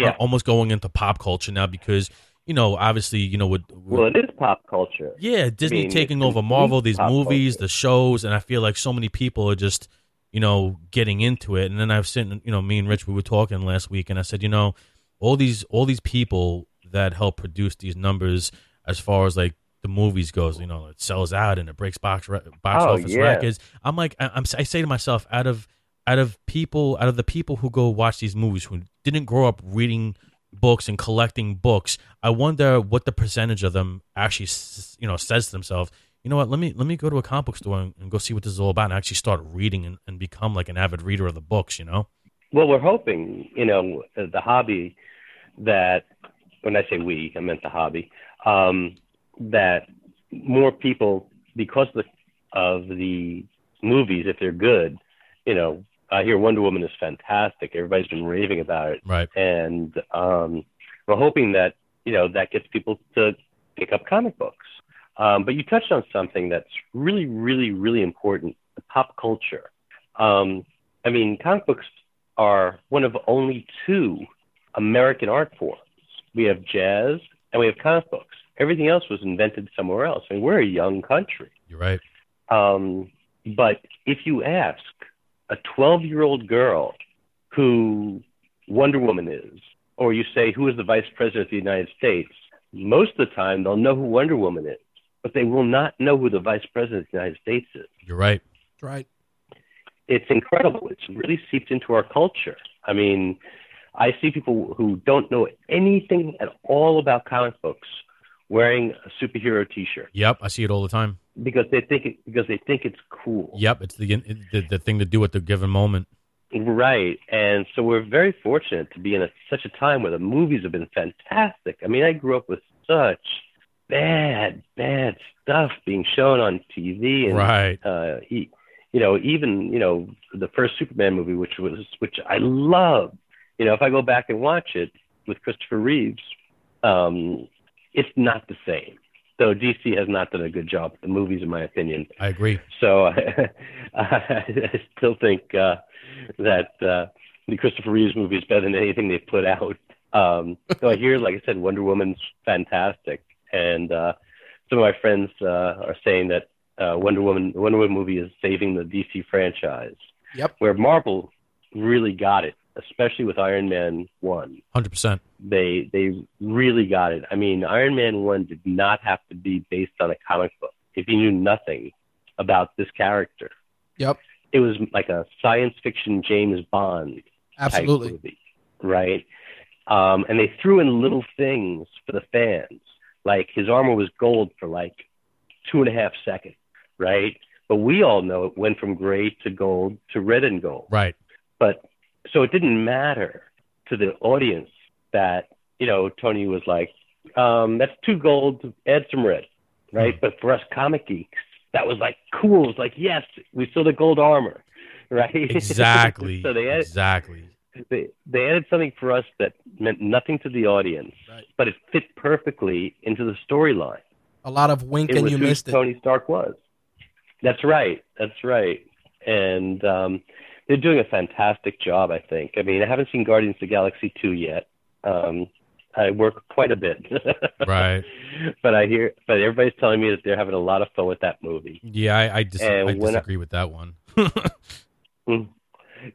Yeah. almost going into pop culture now because you know obviously you know with, with Well, it is pop culture. yeah, Disney mean, taking over Marvel, these movies, culture. the shows, and I feel like so many people are just, you know, getting into it. And then I've seen, you know, me and Rich, we were talking last week, and I said, you know, all these all these people that help produce these numbers, as far as like the movies goes, you know, it sells out and it breaks box box Oh, office yeah. records. I'm like, I, I'm, I say to myself, out of out of people, out of the people who go watch these movies who didn't grow up reading books and collecting books, I wonder what the percentage of them actually, you know, says to themselves, you know what, let me let me go to a comic book store and, and go see what this is all about, and actually start reading and, and become like an avid reader of the books, you know? Well, we're hoping, you know, the hobby that, when I say we, I meant the hobby, um, that more people, because of the, of the movies, if they're good, you know, I hear Wonder Woman is fantastic. Everybody's been raving about it. Right. And um, we're hoping that, you know, that gets people to pick up comic books. Um, but you touched on something that's really, really, really important pop culture. Um, I mean, comic books are one of only two American art forms. We have jazz and we have comic books. Everything else was invented somewhere else. I mean, we're a young country. You're right. Um, but if you ask a 12 year old girl who Wonder Woman is, or you say, who is the vice president of the United States, most of the time they'll know who Wonder Woman is, but they will not know who the vice president of the United States is You're right. Right. it's incredible. It's really seeped into our culture. I mean, I see people who don't know anything at all about comic books wearing a superhero T-shirt Yep, I see it all the time. because they think it, because they think it's cool. Yep, it's the the, the thing to do at the given moment. Right. And so we're very fortunate to be in a, such a time where the movies have been fantastic. I mean, I grew up with such bad, bad stuff being shown on TV and Right. uh, he, you know, even you know the first Superman movie, which was which I love. You know, if I go back and watch it with Christopher Reeves, um, it's not the same. So DC has not done a good job with the movies, in my opinion. I agree. So I still think uh, that uh, the Christopher Reeves movie is better than anything they've put out. Um, so I hear, like I said, Wonder Woman's fantastic, and uh, some of my friends uh, are saying that uh, Wonder Woman, the Wonder Woman movie, is saving the DC franchise. Yep. Where Marvel really got it, especially with Iron Man one. one Hundred percent. they they really got it. I mean, Iron Man one did not have to be based on a comic book. If you knew nothing about this character, Yep. it was like a science fiction James Bond type Absolutely. movie, right? Um, and they threw in little things for the fans, like his armor was gold for like two and a half seconds, right? But we all know it went from gray to gold to red and gold Right. but so it didn't matter to the audience that you know Tony was like, um, "That's two gold, to add some red," right? But for us comic geeks, that was like cool. It's like, yes, we saw the gold armor, right? Exactly. so they added, exactly. they they added something for us that meant nothing to the audience, Right. but it fit perfectly into the storyline. A lot of wink It and you missed it. Tony Stark was. That's right. That's right. And um, they're doing a fantastic job, I think. I mean, I haven't seen Guardians of the Galaxy 2 yet. Um, I work quite a bit. Right. But I hear, but everybody's telling me that they're having a lot of fun with that movie. Yeah, I I, dis- I when I- disagree with that one.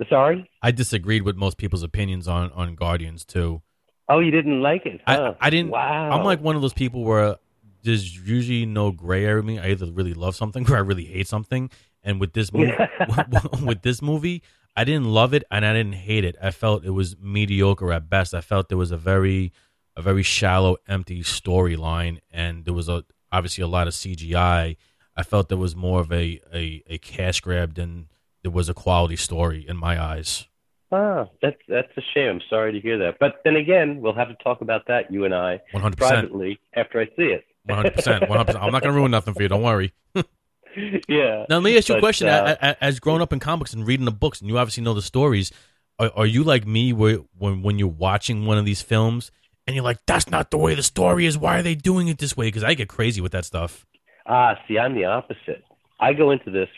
Sorry? I disagreed with most people's opinions on on Guardians too. Oh, you didn't like it? I- huh? I didn't- Wow. I'm like one of those people where there's usually no gray area. I either really love something or I really hate something, And with this movie, with this movie, I didn't love it and I didn't hate it. I felt it was mediocre at best. I felt there was a very a very shallow, empty storyline, and there was a obviously a lot of CGI. I felt there was more of a, a, a cash grab than there was a quality story in my eyes. Ah, that's that's a shame. I'm sorry to hear that. But then again, we'll have to talk about that you and I 100%. privately after I see it. 100%. 100%. I'm not going to ruin nothing for you. Don't worry. yeah. Now, let me ask you a question. uh, As grown up in comics and reading the books, and you obviously know the stories, are, are you like me where when, when you're watching one of these films and you're like, that's not the way the story is? Why are they doing it this way? Because I get crazy with that stuff. Ah, see, I'm the opposite. I go into this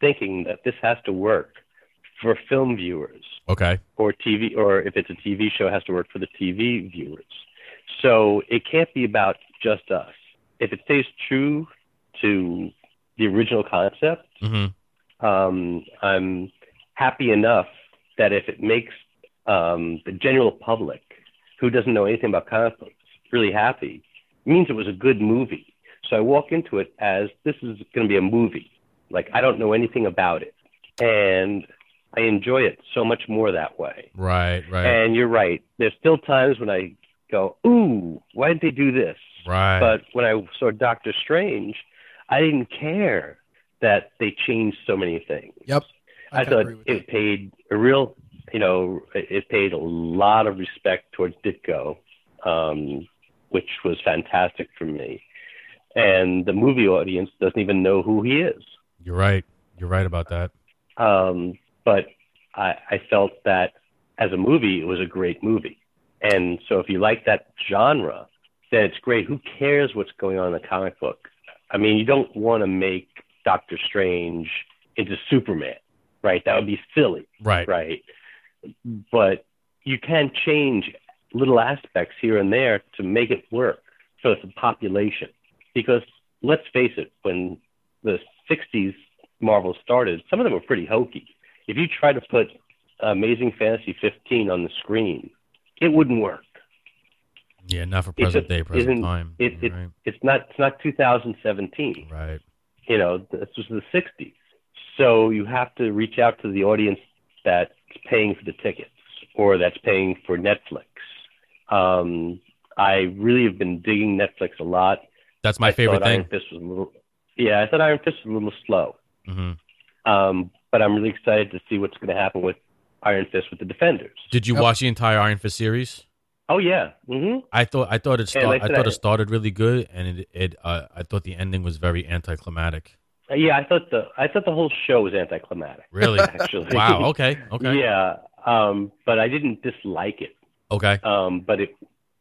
thinking that this has to work for film viewers. Okay. or TV, or if it's a TV show, it has to work for the TV viewers. So it can't be about just us. If it stays true to the original concept, hmm um, I'm happy enough that if it makes um, the general public who doesn't know anything about comic books really happy, it means it was a good movie. So I walk into it as this is going to be a movie. Like I don't know anything about it, and I enjoy it so much more that way. Right, right, And you're right. There's still times when I go, "Ooh, why did they do this?" right. But when I saw Doctor Strange, I didn't care that they changed so many things. Yep. I, can thought agree with it paid a real, you know, it it paid a lot of respect towards Ditko, um, which was fantastic for me. And the movie audience doesn't even know who he is. You're right. You're right about that. Um, but I, I felt that as a movie, it was a great movie. And so if you like that genre, then it's great. Who cares what's going on in the comic book? I mean, you don't want to make Doctor Strange into Superman, right? That would be silly, Right. right? But you can change little aspects here and there to make it work for the population. Because let's face it, when the 60s Marvel started, some of them were pretty hokey. If you try to put Amazing Fantasy 15 on the screen, it wouldn't work. Yeah, not for present just day, present isn't- time. It, it, right. It's not it's not 2017. Right. You know, this was the 60s. So you have to reach out to the audience that's paying for the tickets or that's paying for Netflix. Um, I really have been digging Netflix a lot. That's my I favorite thought Iron thing. Fist was a little, yeah, I thought Iron Fist was a little slow. hmm Um, but I'm really excited to see what's going to happen with Iron Fist with the Defenders. Did you Yep. watch the entire Iron Fist series? Oh yeah, hmm I thought I thought it start, like I thought it started really good, and it, it uh, I thought the ending was very anticlimactic. yeah. I thought the I thought the whole show was anticlimactic. Really? Actually, wow. Okay. Okay. Yeah, um, but I didn't dislike it. Okay. Um, but it,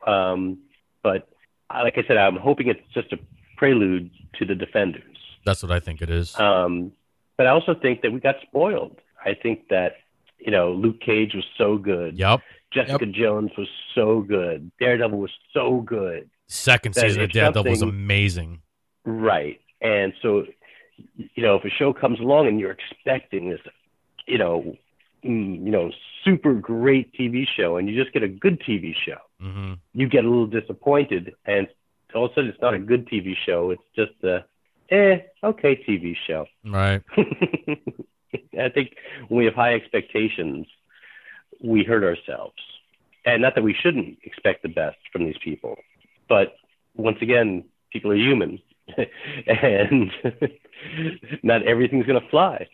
um, but uh, like I said, I'm hoping it's just a prelude to the Defenders. That's what I think it is. Um, but I also think that we got spoiled. I think that you know Luke Cage was so good. yep. Jessica Jones was so good. Daredevil was so good. Second season of Daredevil was amazing. Right. And so, you know, if a show comes along and you're expecting this, you know, mm, you know, super great TV show, and you just get a good TV show, hmm you get a little disappointed, and all of a sudden it's not a good TV show. It's just a, eh, okay TV show. Right. I think when we have high expectations, we hurt ourselves. And not that we shouldn't expect the best from these people, but once again, people are human, and not everything's going to fly.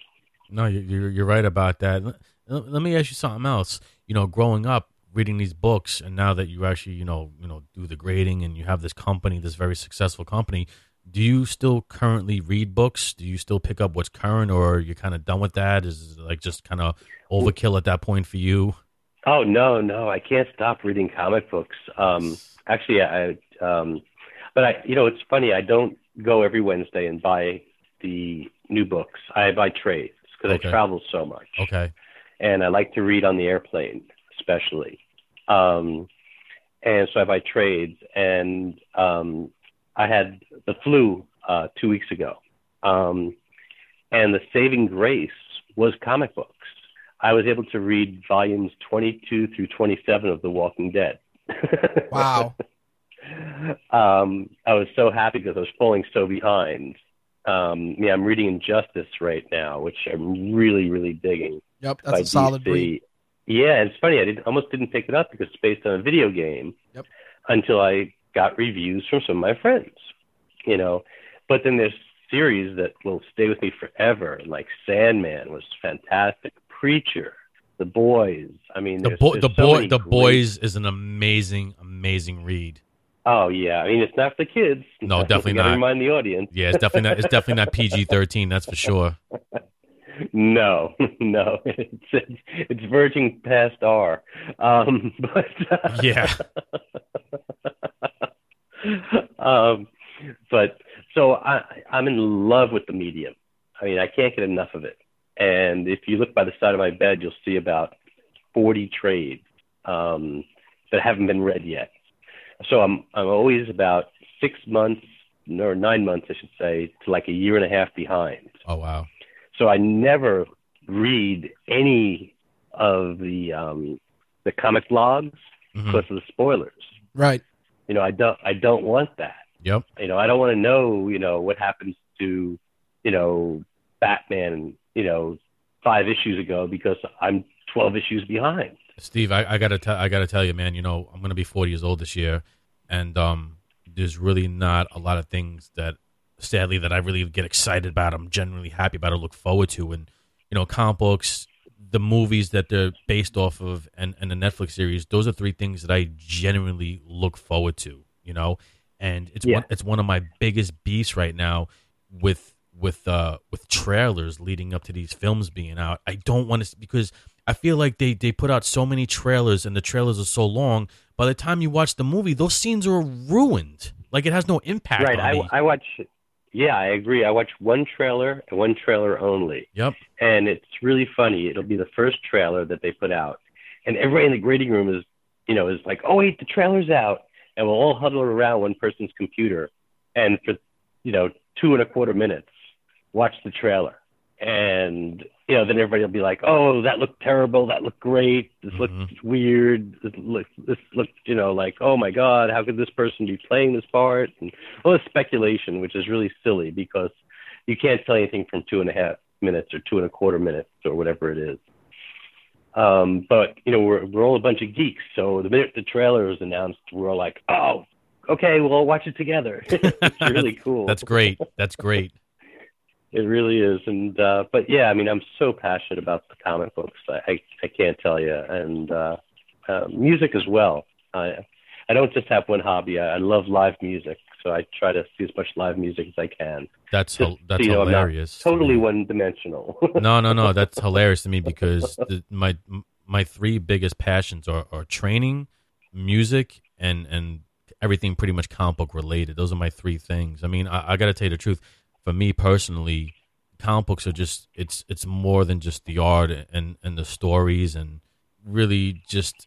No, you- you're you're right about that. Let me ask you something else. You know, growing up reading these books, and now that you actually you know you know do the grading and you have this company, this very successful company, do you still currently read books? Do you still pick up what's current, or are you kind of done with that? Is it like just kind of overkill at that point for you? Oh no, no, I can't stop reading comic books. Um, actually, I, um, but I, you know, it's funny. I don't go every Wednesday and buy the new books. I buy trades because Okay. I travel so much. Okay. and I like to read on the airplane, especially. Um, and so I buy trades, and um, I had the flu uh, two weeks ago, um, and the saving grace was comic books. I was able to read volumes 22 through 27 of The Walking Dead. Wow. um, I was so happy because I was falling so behind. Um, yeah, I'm reading Injustice right now, which I'm really, really digging. Yep, that's a solid DC. read. Yeah, it's funny. I did, almost didn't pick it up because it's based on a video game. Yep. Until I got reviews from some of my friends, you know. But then there's series that will stay with me forever. Like Sandman was fantastic. Preacher, The Boys. I mean, The there's- there's the so boy, the great- boys is an amazing, amazing read. Oh yeah, I mean it's not for kids. No, definitely not. Remind the audience. Yeah, it's definitely not. It's definitely not PG thirteen. That's for sure. No, no, it's it's, it's verging past R. Um, but uh, Yeah. um, but so I I'm in love with the medium. I mean I can't get enough of it. And if you look by the side of my bed, you'll see about 40 trades um, that haven't been read yet. So I'm I'm always about six months or nine months, I should say, to like a year and a half behind. Oh wow. So I never read any of the um, the comic blogs Mhm. because of the spoilers. Right. You know, I don't I don't want that. Yep. You know, I don't want to know. You know what happens to you know Batman. You know, five issues ago because I'm 12 issues behind. Steve, I, I gotta tell I gotta tell you, man. You know, I'm gonna be 40 years old this year, and um, there's really not a lot of things that, sadly, that I really get excited about. I'm genuinely happy about or look forward to, and you know, comic books, the movies that they're based off of, and and the Netflix series. Those are three things that I genuinely look forward to. You know, and it's Yeah. one it's one of my biggest beefs right now with with uh with trailers leading up to these films being out. I don't want to because I feel like they they put out so many trailers and the trailers are so long. By the time you watch the movie, those scenes are ruined. Like it has no impact. right. I. I watch. Yeah, I agree. I watch one trailer and one trailer only, yep. and it's really funny. It'll be the first trailer that they put out, and everybody in the grading room is, you know, is like, "Oh wait, the trailer's out," and we'll all huddle around one person's computer, and for, you know, two and a quarter minutes, watch the trailer, and you know, then everybody will be like, "Oh, that looked terrible. That looked great. This Mhm. looked weird. This looked, this looked, you know, like, oh my God, how could this person be playing this part?" And all this speculation, which is really silly because you can't tell anything from two and a half minutes or two and a quarter minutes or whatever it is. Um, but you know, we're we're all a bunch of geeks, so the minute the trailer was announced, we're all like, "Oh, okay, we'll all watch it together." it's really cool. That's great. That's great. It really is, and uh, but yeah, I mean, I'm so passionate about the comic books. I I, I can't tell you, and uh, uh, music as well. I I don't just have one hobby. I, I love live music, so I try to see as much live music as I can. That's Just that's so you know, hilarious. to Totally one dimensional. no, no, no. That's hilarious to me because the, my my three biggest passions are, are training, music, and and everything pretty much comic book related. Those are my three things. I mean, I, I got to tell you the truth. For me personally, comic books are just it's it's more than just the art and and the stories and really just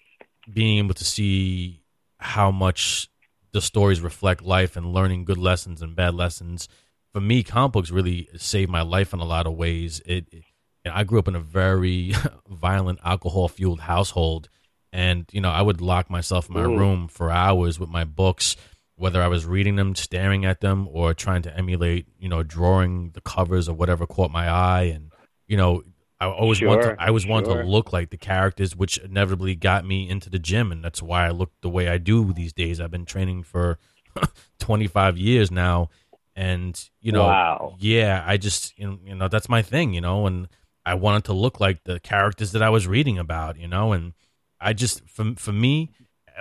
being able to see how much the stories reflect life and learning good lessons and bad lessons for me, comic books really saved my life in a lot of ways. It, it I grew up in a very violent, alcohol fueled household, and you know, I would lock myself in my Ooh. room for hours with my books, whether I was reading them, staring at them, or trying to emulate, you know, drawing the covers or whatever caught my eye, and you know. I always want to, I always want to look like the characters, which inevitably got me into the gym, and that's why I look the way I do these days. I've been training for 25 years now, and you know, Wow. yeah, I just you know, you know that's my thing, you know, and I wanted to look like the characters that I was reading about, you know, and I just for for me,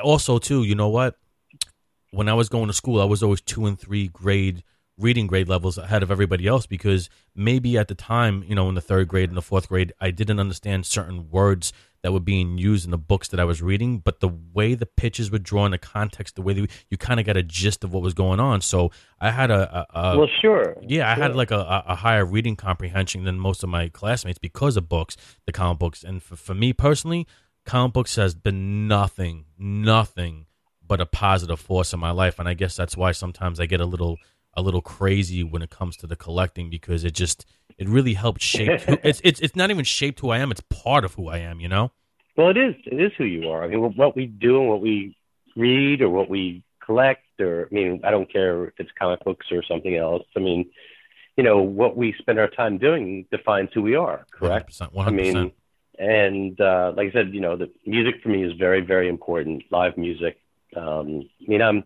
also too, you know what? When I was going to school, I was always two and three grade reading grade levels ahead of everybody else because maybe at the time, you know, in the third grade and the fourth grade, I didn't understand certain words that were being used in the books that I was reading, but the way the pictures were drawn, the context, the way they, you kind of got a gist of what was going on. So I had a, a, a well, sure. yeah, I had like a, a a higher reading comprehension than most of my classmates because of books, the comic books. And for, for me personally, comic books has been nothing, nothing but a positive force in my life. And I guess that's why sometimes I get a little a little crazy when it comes to the collecting because it just it really helped shape. Who, it's it's it's not even shaped who I am. It's part of who I am. You know. Well, it is. It is who you are. I mean, what we do and what we read or what we collect, or I mean, I don't care if it's comic books or something else. I mean, you know, what we spend our time doing defines who we are. Correct. 100%. 100%. I mean, and uh, like I said, you know, the music for me is very, very important. Live music. Um, I mean, I'm,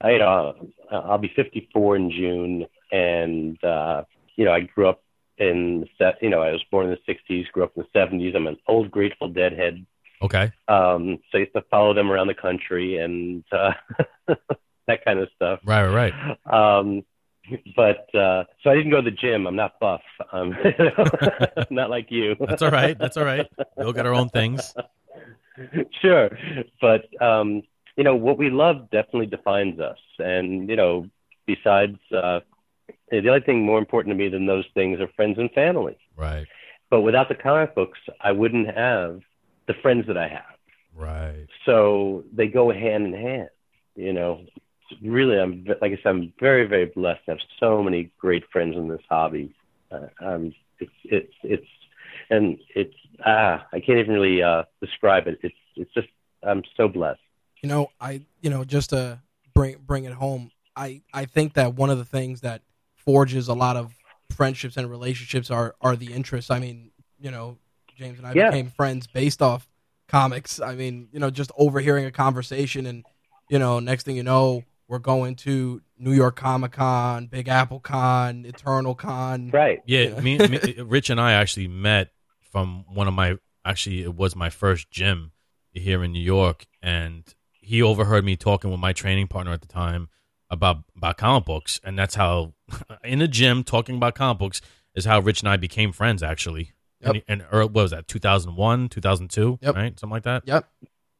I, you know, I'll be 54 in June, and uh, you know, I grew up in the set. You know, I was born in the 60s, grew up in the 70s. I'm an old Grateful Dead head. okay. Um, so I used to follow them around the country and uh, that kind of stuff. Right, right, right. Um, but uh, so I didn't go to the gym. I'm not buff. Um, not like you. That's all right. That's all right. We all got our own things. sure, but um, you know what we love definitely defines us. And you know, besides uh, the other thing more important to me than those things are friends and family. Right, But without the comic books, I wouldn't have the friends that I have. right. So they go hand in hand. You know, really, I'm like I said, I'm very, very blessed to have so many great friends in this hobby. Uh, um, it's, it's, it's, and it's ah, I can't even really uh, describe it. It's, it's just I'm so blessed. You know i you know just to bring bring it home i i think that one of the things that forges a lot of friendships and relationships are are the interests i mean you know james and i Yeah. became friends based off comics i mean you know just overhearing a conversation and you know next thing you know we're going to new york comic-con big apple con eternal con Right. Yeah, Yeah. me, me, Rich and I actually met from one of my actually it was my first gym here in New York, and he overheard me talking with my training partner at the time about about comic books, and that's how in the gym talking about comic books is how Rich and I became friends actually. Yep. And, and early, what was that 2001, 2002, Yep. right? Something like that. yep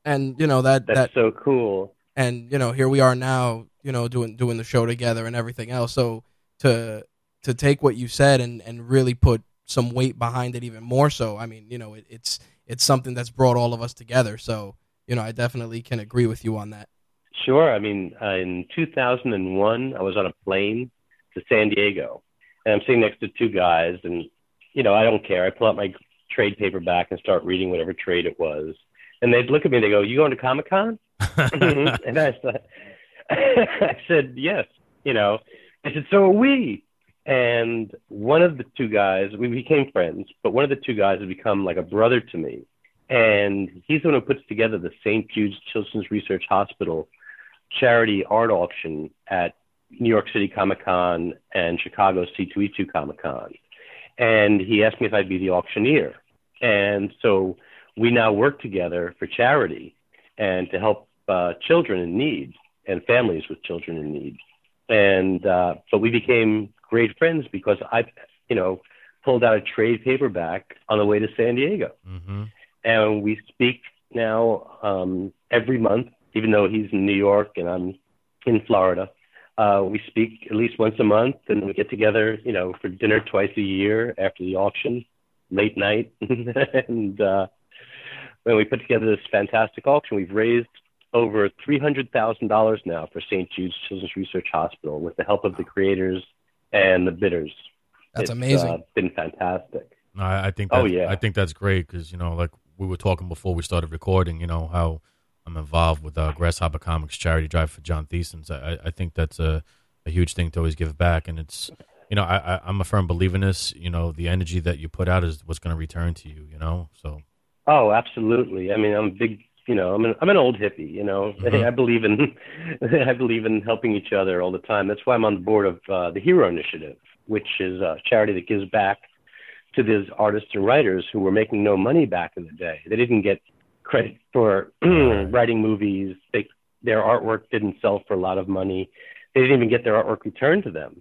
and you know that That's that so cool. and you know here we are now you know doing doing the show together and everything else so to to take what you said and and really put some weight behind it even more so i mean you know it, it's it's something that's brought all of us together so you know i definitely can agree with you on that Sure. I mean, uh, in 2001, I was on a plane to San Diego, and I'm sitting next to two guys, and you know, I don't care. I pull out my trade paperback and start reading whatever trade it was, and they'd look at me and they go, "You going to Comic Con?" and I said, I said, "Yes." You know, I said, "So are we." And one of the two guys, we became friends, but one of the two guys had become like a brother to me. And he's the one who puts together the St. Jude's Children's Research Hospital charity art auction at New York City Comic Con and Chicago C2E2 Comic Con. And he asked me if I'd be the auctioneer. And so we now work together for charity and to help uh, children in need and families with children in need. And uh, but we became great friends because I, you know, pulled out a trade paperback on the way to San Diego hmm and we speak now um, every month, even though he's in New York and I'm in Florida. Uh, we speak at least once a month, and we get together, you know, for dinner twice a year after the auction, late night, and uh, when we put together this fantastic auction, we've raised over three hundred thousand dollars now for St. Jude's Children's Research Hospital with the help of the creators and the bidders. that's It's, amazing Uh, been fantastic. I, I think. Oh, yeah. I think that's great because you know, like we were talking before we started recording. You know how I'm involved with uh, Grasshopper Comics charity drive for John Thesens. I, I- think that's a, a huge thing to always give back, and it's you know I, I I'm a firm believer in this. You know, the energy that you put out is what's going to return to you. You know, so Oh, absolutely. I mean, I'm a big, you know, I'm an, I'm an old hippie, you know. Mhm. I believe in I believe in helping each other all the time. That's why I'm on the board of uh, the Hero Initiative, which is a charity that gives back to those artists and writers who were making no money back in the day. They didn't get credit for writing movies. They, their artwork didn't sell for a lot of money. They didn't even get their artwork returned to them.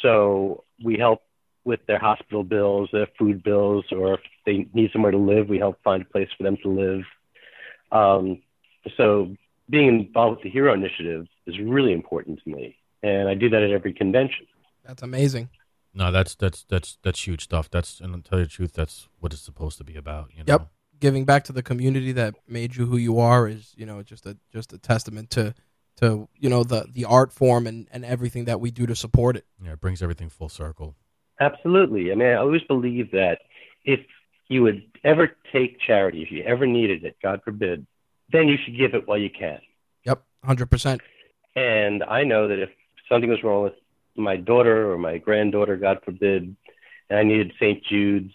So we help with their hospital bills, their food bills, or if they need somewhere to live, we help find a place for them to live. Um, so being involved with the Hero Initiative is really important to me, and I do that at every convention. that's amazing no, that's that's that's that's huge stuff. That's and to tell you the truth, that's what it's supposed to be about. You know? Yep. giving back to the community that made you who you are is you know just a just a testament to to you know the the art form and and everything that we do to support it Yeah, it brings everything full circle. Absolutely. I mean, I always believe that if you would ever take charity, if you ever needed it, God forbid, then you should give it while you can. yep 100% And I know that if something was wrong with my daughter or my granddaughter, God forbid, and I needed St. Jude's,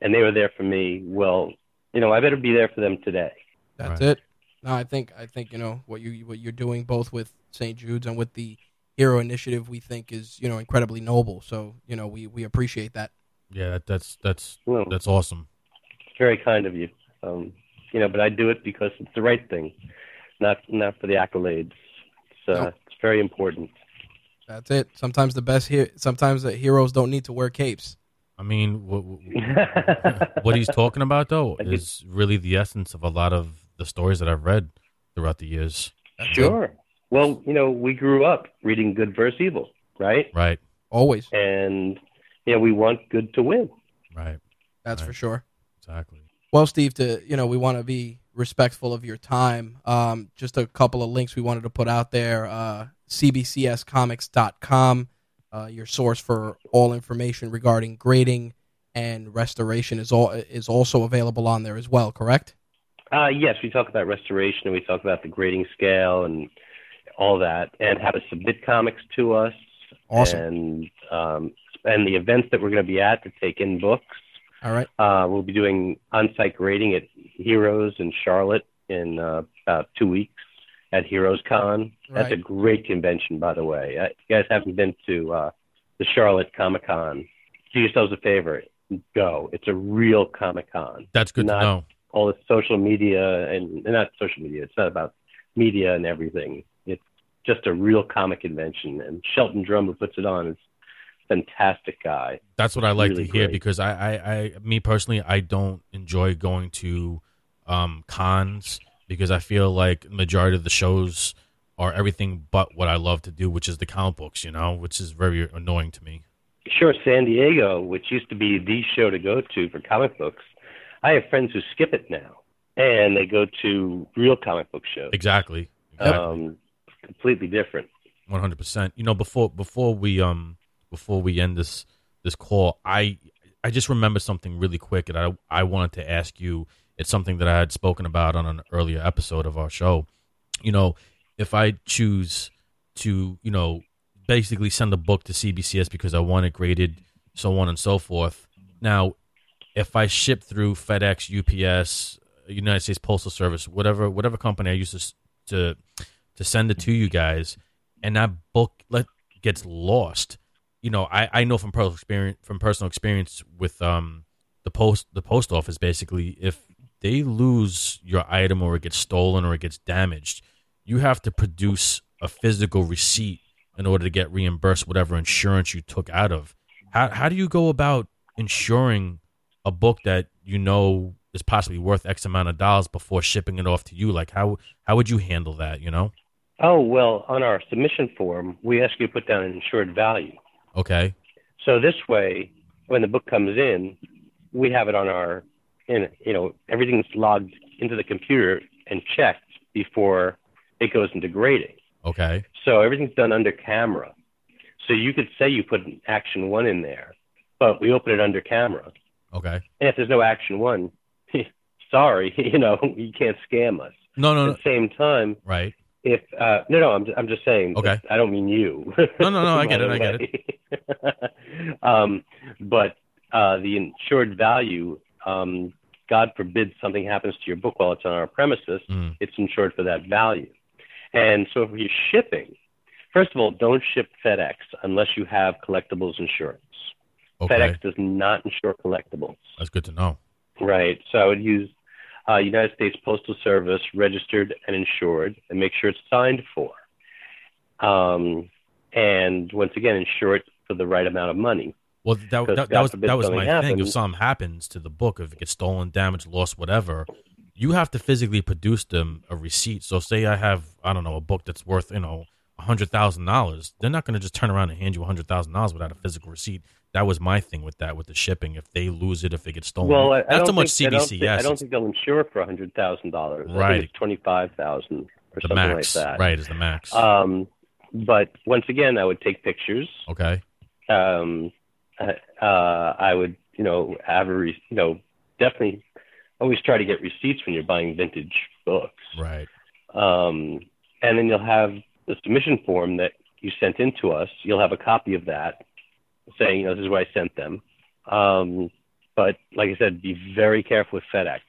and they were there for me. Well, you know, I better be there for them today. That's Right. it. No, I think I think you know what you what you're doing both with St. Jude's and with the Hero Initiative. We think is you know incredibly noble. So you know we we appreciate that. Yeah, that, that's that's Well, that's awesome. very kind of you. Um, you know, but I do it because it's the right thing, not not for the accolades. It's, uh, No. it's very important. That's it. Sometimes the best here. Sometimes the heroes don't need to wear capes. I mean, what, what he's talking about though is really the essence of a lot of the stories that I've read throughout the years. That's it. Sure. Well, you know, we grew up reading good versus evil, right? Right, Always. And you know, we want good to win. right, That's Right. for sure. exactly. Well, Steve, to you know, we want to be respectful of your time. Um, just a couple of links we wanted to put out there. Uh, CBCScomics.com, uh, your source for all information regarding grading and restoration is all is also available on there as well. Correct? Uh, yes, we talk about restoration and we talk about the grading scale and all that, and how to submit comics to us. Awesome. And um, and the events that we're going to be at to take in books. All right. Uh, we'll be doing on-site grading at Heroes in Charlotte in uh, about two weeks at Heroes Con. That's a great convention, by the way. Uh, If you guys haven't been to uh, the Charlotte Comic Con, do yourselves a favor. Go. It's a real Comic Con. That's good Not- to know. All the social media and, and not social media. It's not about media and everything. It's just a real comic convention. And Shelton Drum, who puts it on, is a fantastic guy. That's what I like really to hear great. because I, I, I, me personally, I don't enjoy going to um, cons because I feel like majority of the shows are everything but what I love to do, which is the comic books. You know, which is very annoying to me. Sure, San Diego, which used to be the show to go to for comic books, I have friends who skip it now, and they go to real comic book shows. Exactly. Exactly. Um, completely different. One hundred percent. You know, before before we um before we end this this call, I I just remember something really quick, and I I wanted to ask you. It's something that I had spoken about on an earlier episode of our show. You know, if I choose to, you know, basically send a book to CBCS because I want it graded, so on and so forth. Now, if I ship through FedEx, UPS, United States Postal Service, whatever whatever company I use to to to send it to you guys, and that book let gets lost. You know, I, I know from personal experience from personal experience with um the post the post office basically if they lose your item or it gets stolen or it gets damaged, you have to produce a physical receipt in order to get reimbursed whatever insurance you took out of. How how do you go about insuring a book that you know is possibly worth X amount of dollars before shipping it off to you? Like how how would you handle that, you know? Oh, well, on our submission form, we ask you to put down an insured value. Okay. So this way, when the book comes in, we have it on our, in, you know, everything's logged into the computer and checked before it goes into grading. Okay. So everything's done under camera. So you could say you put an action one in there, but we open it under camera. Okay. And if there's no action one, sorry, you know, you can't scam us. No, no, no. At no. the same time, Right. if uh, no, no, I'm I'm just saying. Okay. I don't mean you. No, no, no, I get it, I get way. um, but uh, the insured value, um, God forbid something happens to your book while it's on our premises, Mm. it's insured for that value. And so if you're shipping, first of all, don't ship FedEx unless you have collectibles insurance. Okay. FedEx does not insure collectibles. That's good to know. Right. So I would use uh, United States Postal Service, registered and insured, and make sure it's signed for. Um, and once again, insure it for the right amount of money. Well, that, that, that was that was my thing. If something happens to the book, if it gets stolen, damaged, lost, whatever, you have to physically produce them a receipt. So, say I have I don't know a book that's worth you know a hundred thousand dollars, they're not going to just turn around and hand you a hundred thousand dollars without a physical receipt. That was my thing with that with the shipping. If they lose it, if it gets stolen, Well, I, I so much think, I don't, think, CBCS. I don't think they'll insure for a hundred thousand dollars. Right. it's twenty five thousand or the something max, like that. right? Is the max. Um, but once again, I would take pictures. okay. um, uh, uh, I would, you know, have a, re- you know, definitely always try to get receipts when you're buying vintage books. Right. Um, and then you'll have the submission form that you sent in to us, you'll have a copy of that saying, you know, this is what I sent them. Um, but like I said, be very careful with FedEx.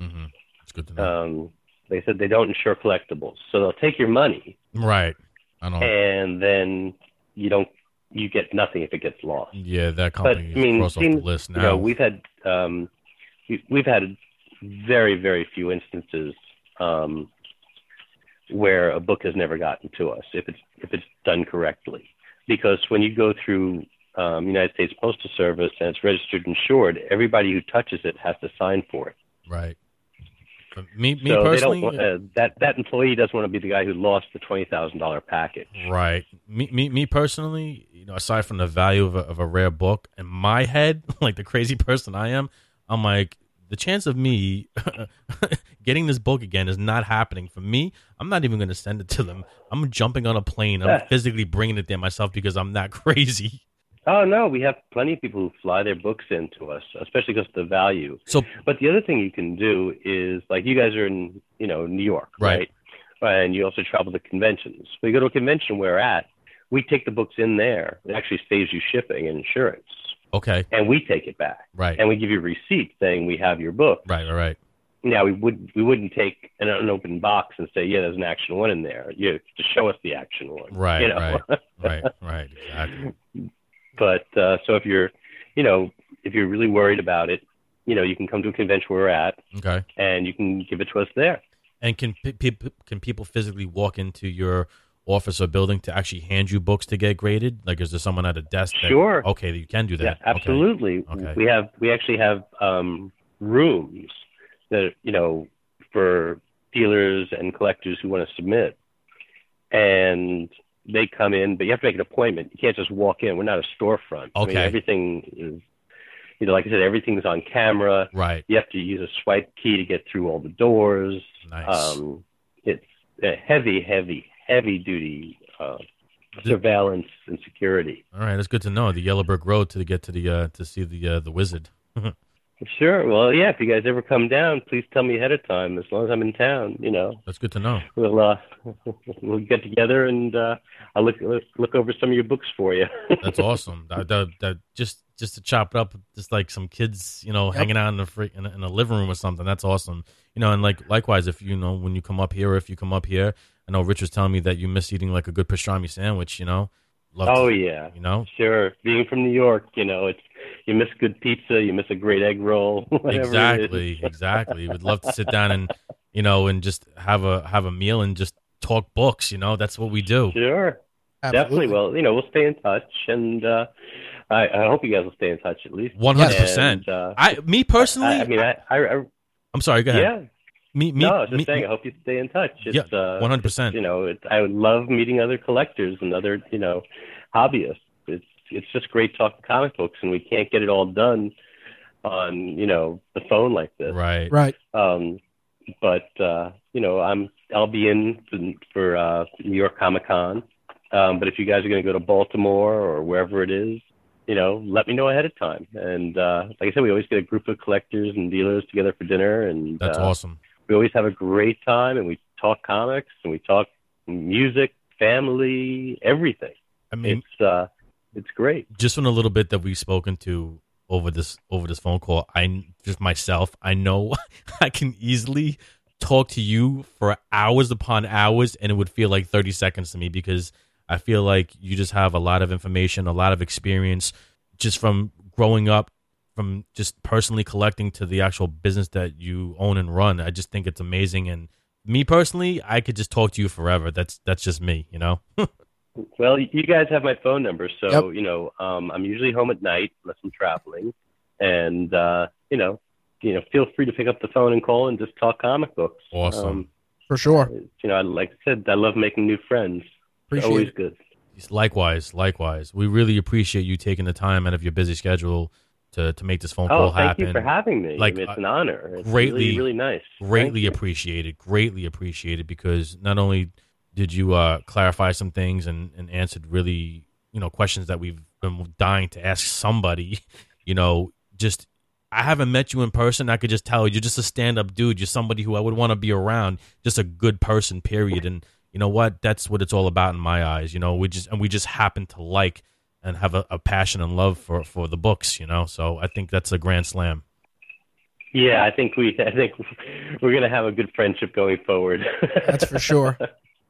Mm-hmm. It's good to know. Um, they said they don't insure collectibles, so they'll take your money, right. I don't. and then you don't, you get nothing if it gets lost. yeah, that But company I mean, is crossed off seems- the list you now. know, we've had um, we, we've had very very few instances um, where a book has never gotten to us if it's if it's done correctly. Because when you go through um, United States Postal Service and it's registered and insured, everybody who touches it has to sign for it. right. But me, me so personally, want, uh, that that employee doesn't want to be the guy who lost the twenty thousand dollar package. Right. Me, me, me personally, you know, aside from the value of a, of a rare book, in my head, like the crazy person I am, I'm like, the chance of me getting this book again is not happening for me. I'm not even going to send it to them. I'm jumping on a plane. I'm physically bringing it there myself because I'm that crazy. Oh no, we have plenty of people who fly their books in to us, especially because of the value. So, But the other thing you can do is like you guys are in, you know, New York, Right. right? And you also travel to conventions. So you go to a convention where we're at, we take the books in there. It actually saves you shipping and insurance. okay. And we take it back. Right. And we give you a receipt saying we have your book. Right. Right. Right. Now we would we wouldn't take an unopened box and say, Yeah, there's an action one in there. You have to show us the action one. Right, You know? Right. Right. Exactly. But uh, so if you're, you know, if you're really worried about it, you know, you can come to a convention where we're at, Okay. and you can give it to us there. And can pe- pe- can people physically walk into your office or building to actually hand you books to get graded? Like, is there someone at a desk? That, Sure. Okay, you can do that. Yeah, Okay. absolutely. Okay. We have we actually have um, rooms that you know for dealers and collectors who want to submit, and they come in, but you have to make an appointment. You can't just walk in. We're not a storefront. I mean, Okay. everything is, you know, like I said, everything's on camera. Right. You have to use a swipe key to get through all the doors. Nice. Um, it's a heavy, heavy, heavy duty uh, surveillance and security. All right, that's good to know. The Yellow Brick Road to get to the uh, to see the uh, the wizard. Sure. Well, yeah. If you guys ever come down, please tell me ahead of time. As long as I'm in town, you know, That's good to know. we'll uh, we'll get together and uh, I'll look look over some of your books for you. That's awesome. that, that, that just just to chop it up, just like some kids, you know, Yep. hanging out in the free, in, a, in a living room or something. That's awesome. You know, and like likewise, if you know when you come up here, or if you come up here, I know Rich was telling me that you miss eating like a good pastrami sandwich. You know, love. oh to, yeah. you know, Sure. Being from New York, you know, it's you miss good pizza, you miss a great egg roll, whatever it is. exactly, exactly. Would love to sit down and you know and just have a have a meal and just talk books. You know, that's what we do. Sure. Absolutely. Definitely. Well, you know, we'll stay in touch, and uh, I, I hope you guys will stay in touch at least. One hundred percent. Uh, I, me personally, I, I mean, I, I, I I'm sorry. Go ahead. yeah. Me, me, no, I was just me, saying. I hope you stay in touch. It's, Yeah, uh, 100%. You know, it's, I would love meeting other collectors and other, you know, hobbyists. It's it's just great talking comic books, and we can't get it all done on you know the phone like this. Right. Right. Um, but uh, you know, I'm I'll be in for, for uh, New York Comic Con. Um, but if you guys are going to go to Baltimore or wherever it is, you know, let me know ahead of time. And uh, like I said, we always get a group of collectors and dealers together for dinner, and That's uh, awesome. We always have a great time. And we talk comics and we talk music, family, everything. I mean, It's uh, it's great. just from a little bit that we've spoken to over this over this phone call, I just myself, I know I can easily talk to you for hours upon hours, and it would feel like thirty seconds to me because I feel like you just have a lot of information, a lot of experience, just from growing up, from just personally collecting to the actual business that you own and run. I just think it's amazing, and me personally, I could just talk to you forever. That's that's just me, you know. Well, you guys have my phone number, so Yep. you know um, I'm usually home at night unless I'm traveling, and uh, you know, you know, feel free to pick up the phone and call and just talk comic books. Awesome. Um, For sure. you know, I- like I said, I love making new friends. It's Appreciate always it. good. Likewise, likewise. We really appreciate you taking the time out of your busy schedule to, to make this phone Oh, call thank happen. you for having me. Like, it's uh, an honor. It's greatly- really, really nice. Thank greatly you. appreciated. Greatly appreciated because not only did you uh, clarify some things and, and answered really you know questions that we've been dying to ask somebody. You know, just I haven't met you in person. I could just tell you're just a stand up dude. You're somebody who I would want to be around. Just a good person. Period. And you you know what? That's what it's all about in my eyes. You know, we just and we just happen to like and have a, a passion and love for for the books. You know, so I think that's a grand slam. Yeah, I think we I think we're gonna have a good friendship going forward. That's for sure.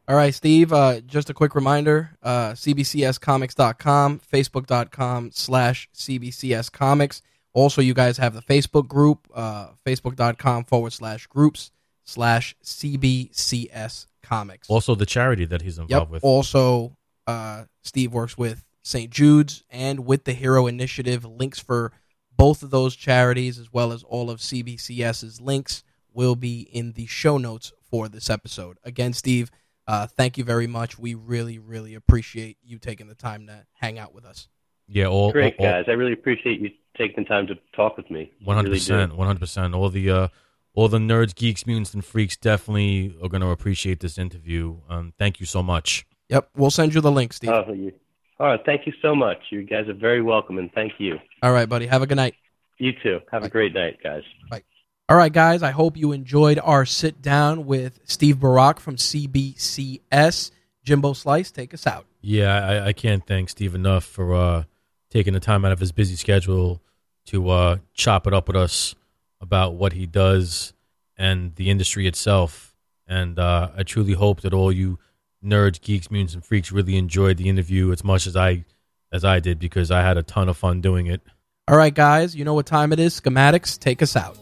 All right, Steve, uh, just a quick reminder, uh, cbcscomics.com, facebook.com slash cbcscomics. Also, you guys have the Facebook group, uh, facebook.com forward slash groups slash cbcs comics. Also, the charity that he's involved Yep. with. Also, uh, Steve works with St. Jude's and with the Hero Initiative. Links for both of those charities, as well as all of CBCS's links, will be in the show notes for this episode. Again, Steve, uh, thank you very much. We really, really appreciate you taking the time to hang out with us. yeah, all Great all- all- guys. I really appreciate you taking the time to talk with me. One hundred percent, one hundred percent. All the uh, all the nerds, geeks, mutants, and freaks definitely are going to appreciate this interview. Um, thank you so much. Yep, we'll send you the link, Steve. Oh, you, all right. Thank you so much. You guys are very welcome, and thank you. all right, buddy. Have a good night. You too. Have a great night, guys. Bye. All right, guys, I hope you enjoyed our sit down with Steve Borock from CBCS. Jimbo Slice, take us out. Yeah, I, I can't thank Steve enough for uh, taking the time out of his busy schedule to uh, chop it up with us about what he does and the industry itself. And uh, I truly hope that all you nerds, geeks, mutants, and freaks really enjoyed the interview as much as I as I did because I had a ton of fun doing it. All right, guys, you know what time it is. Skammadix, take us out.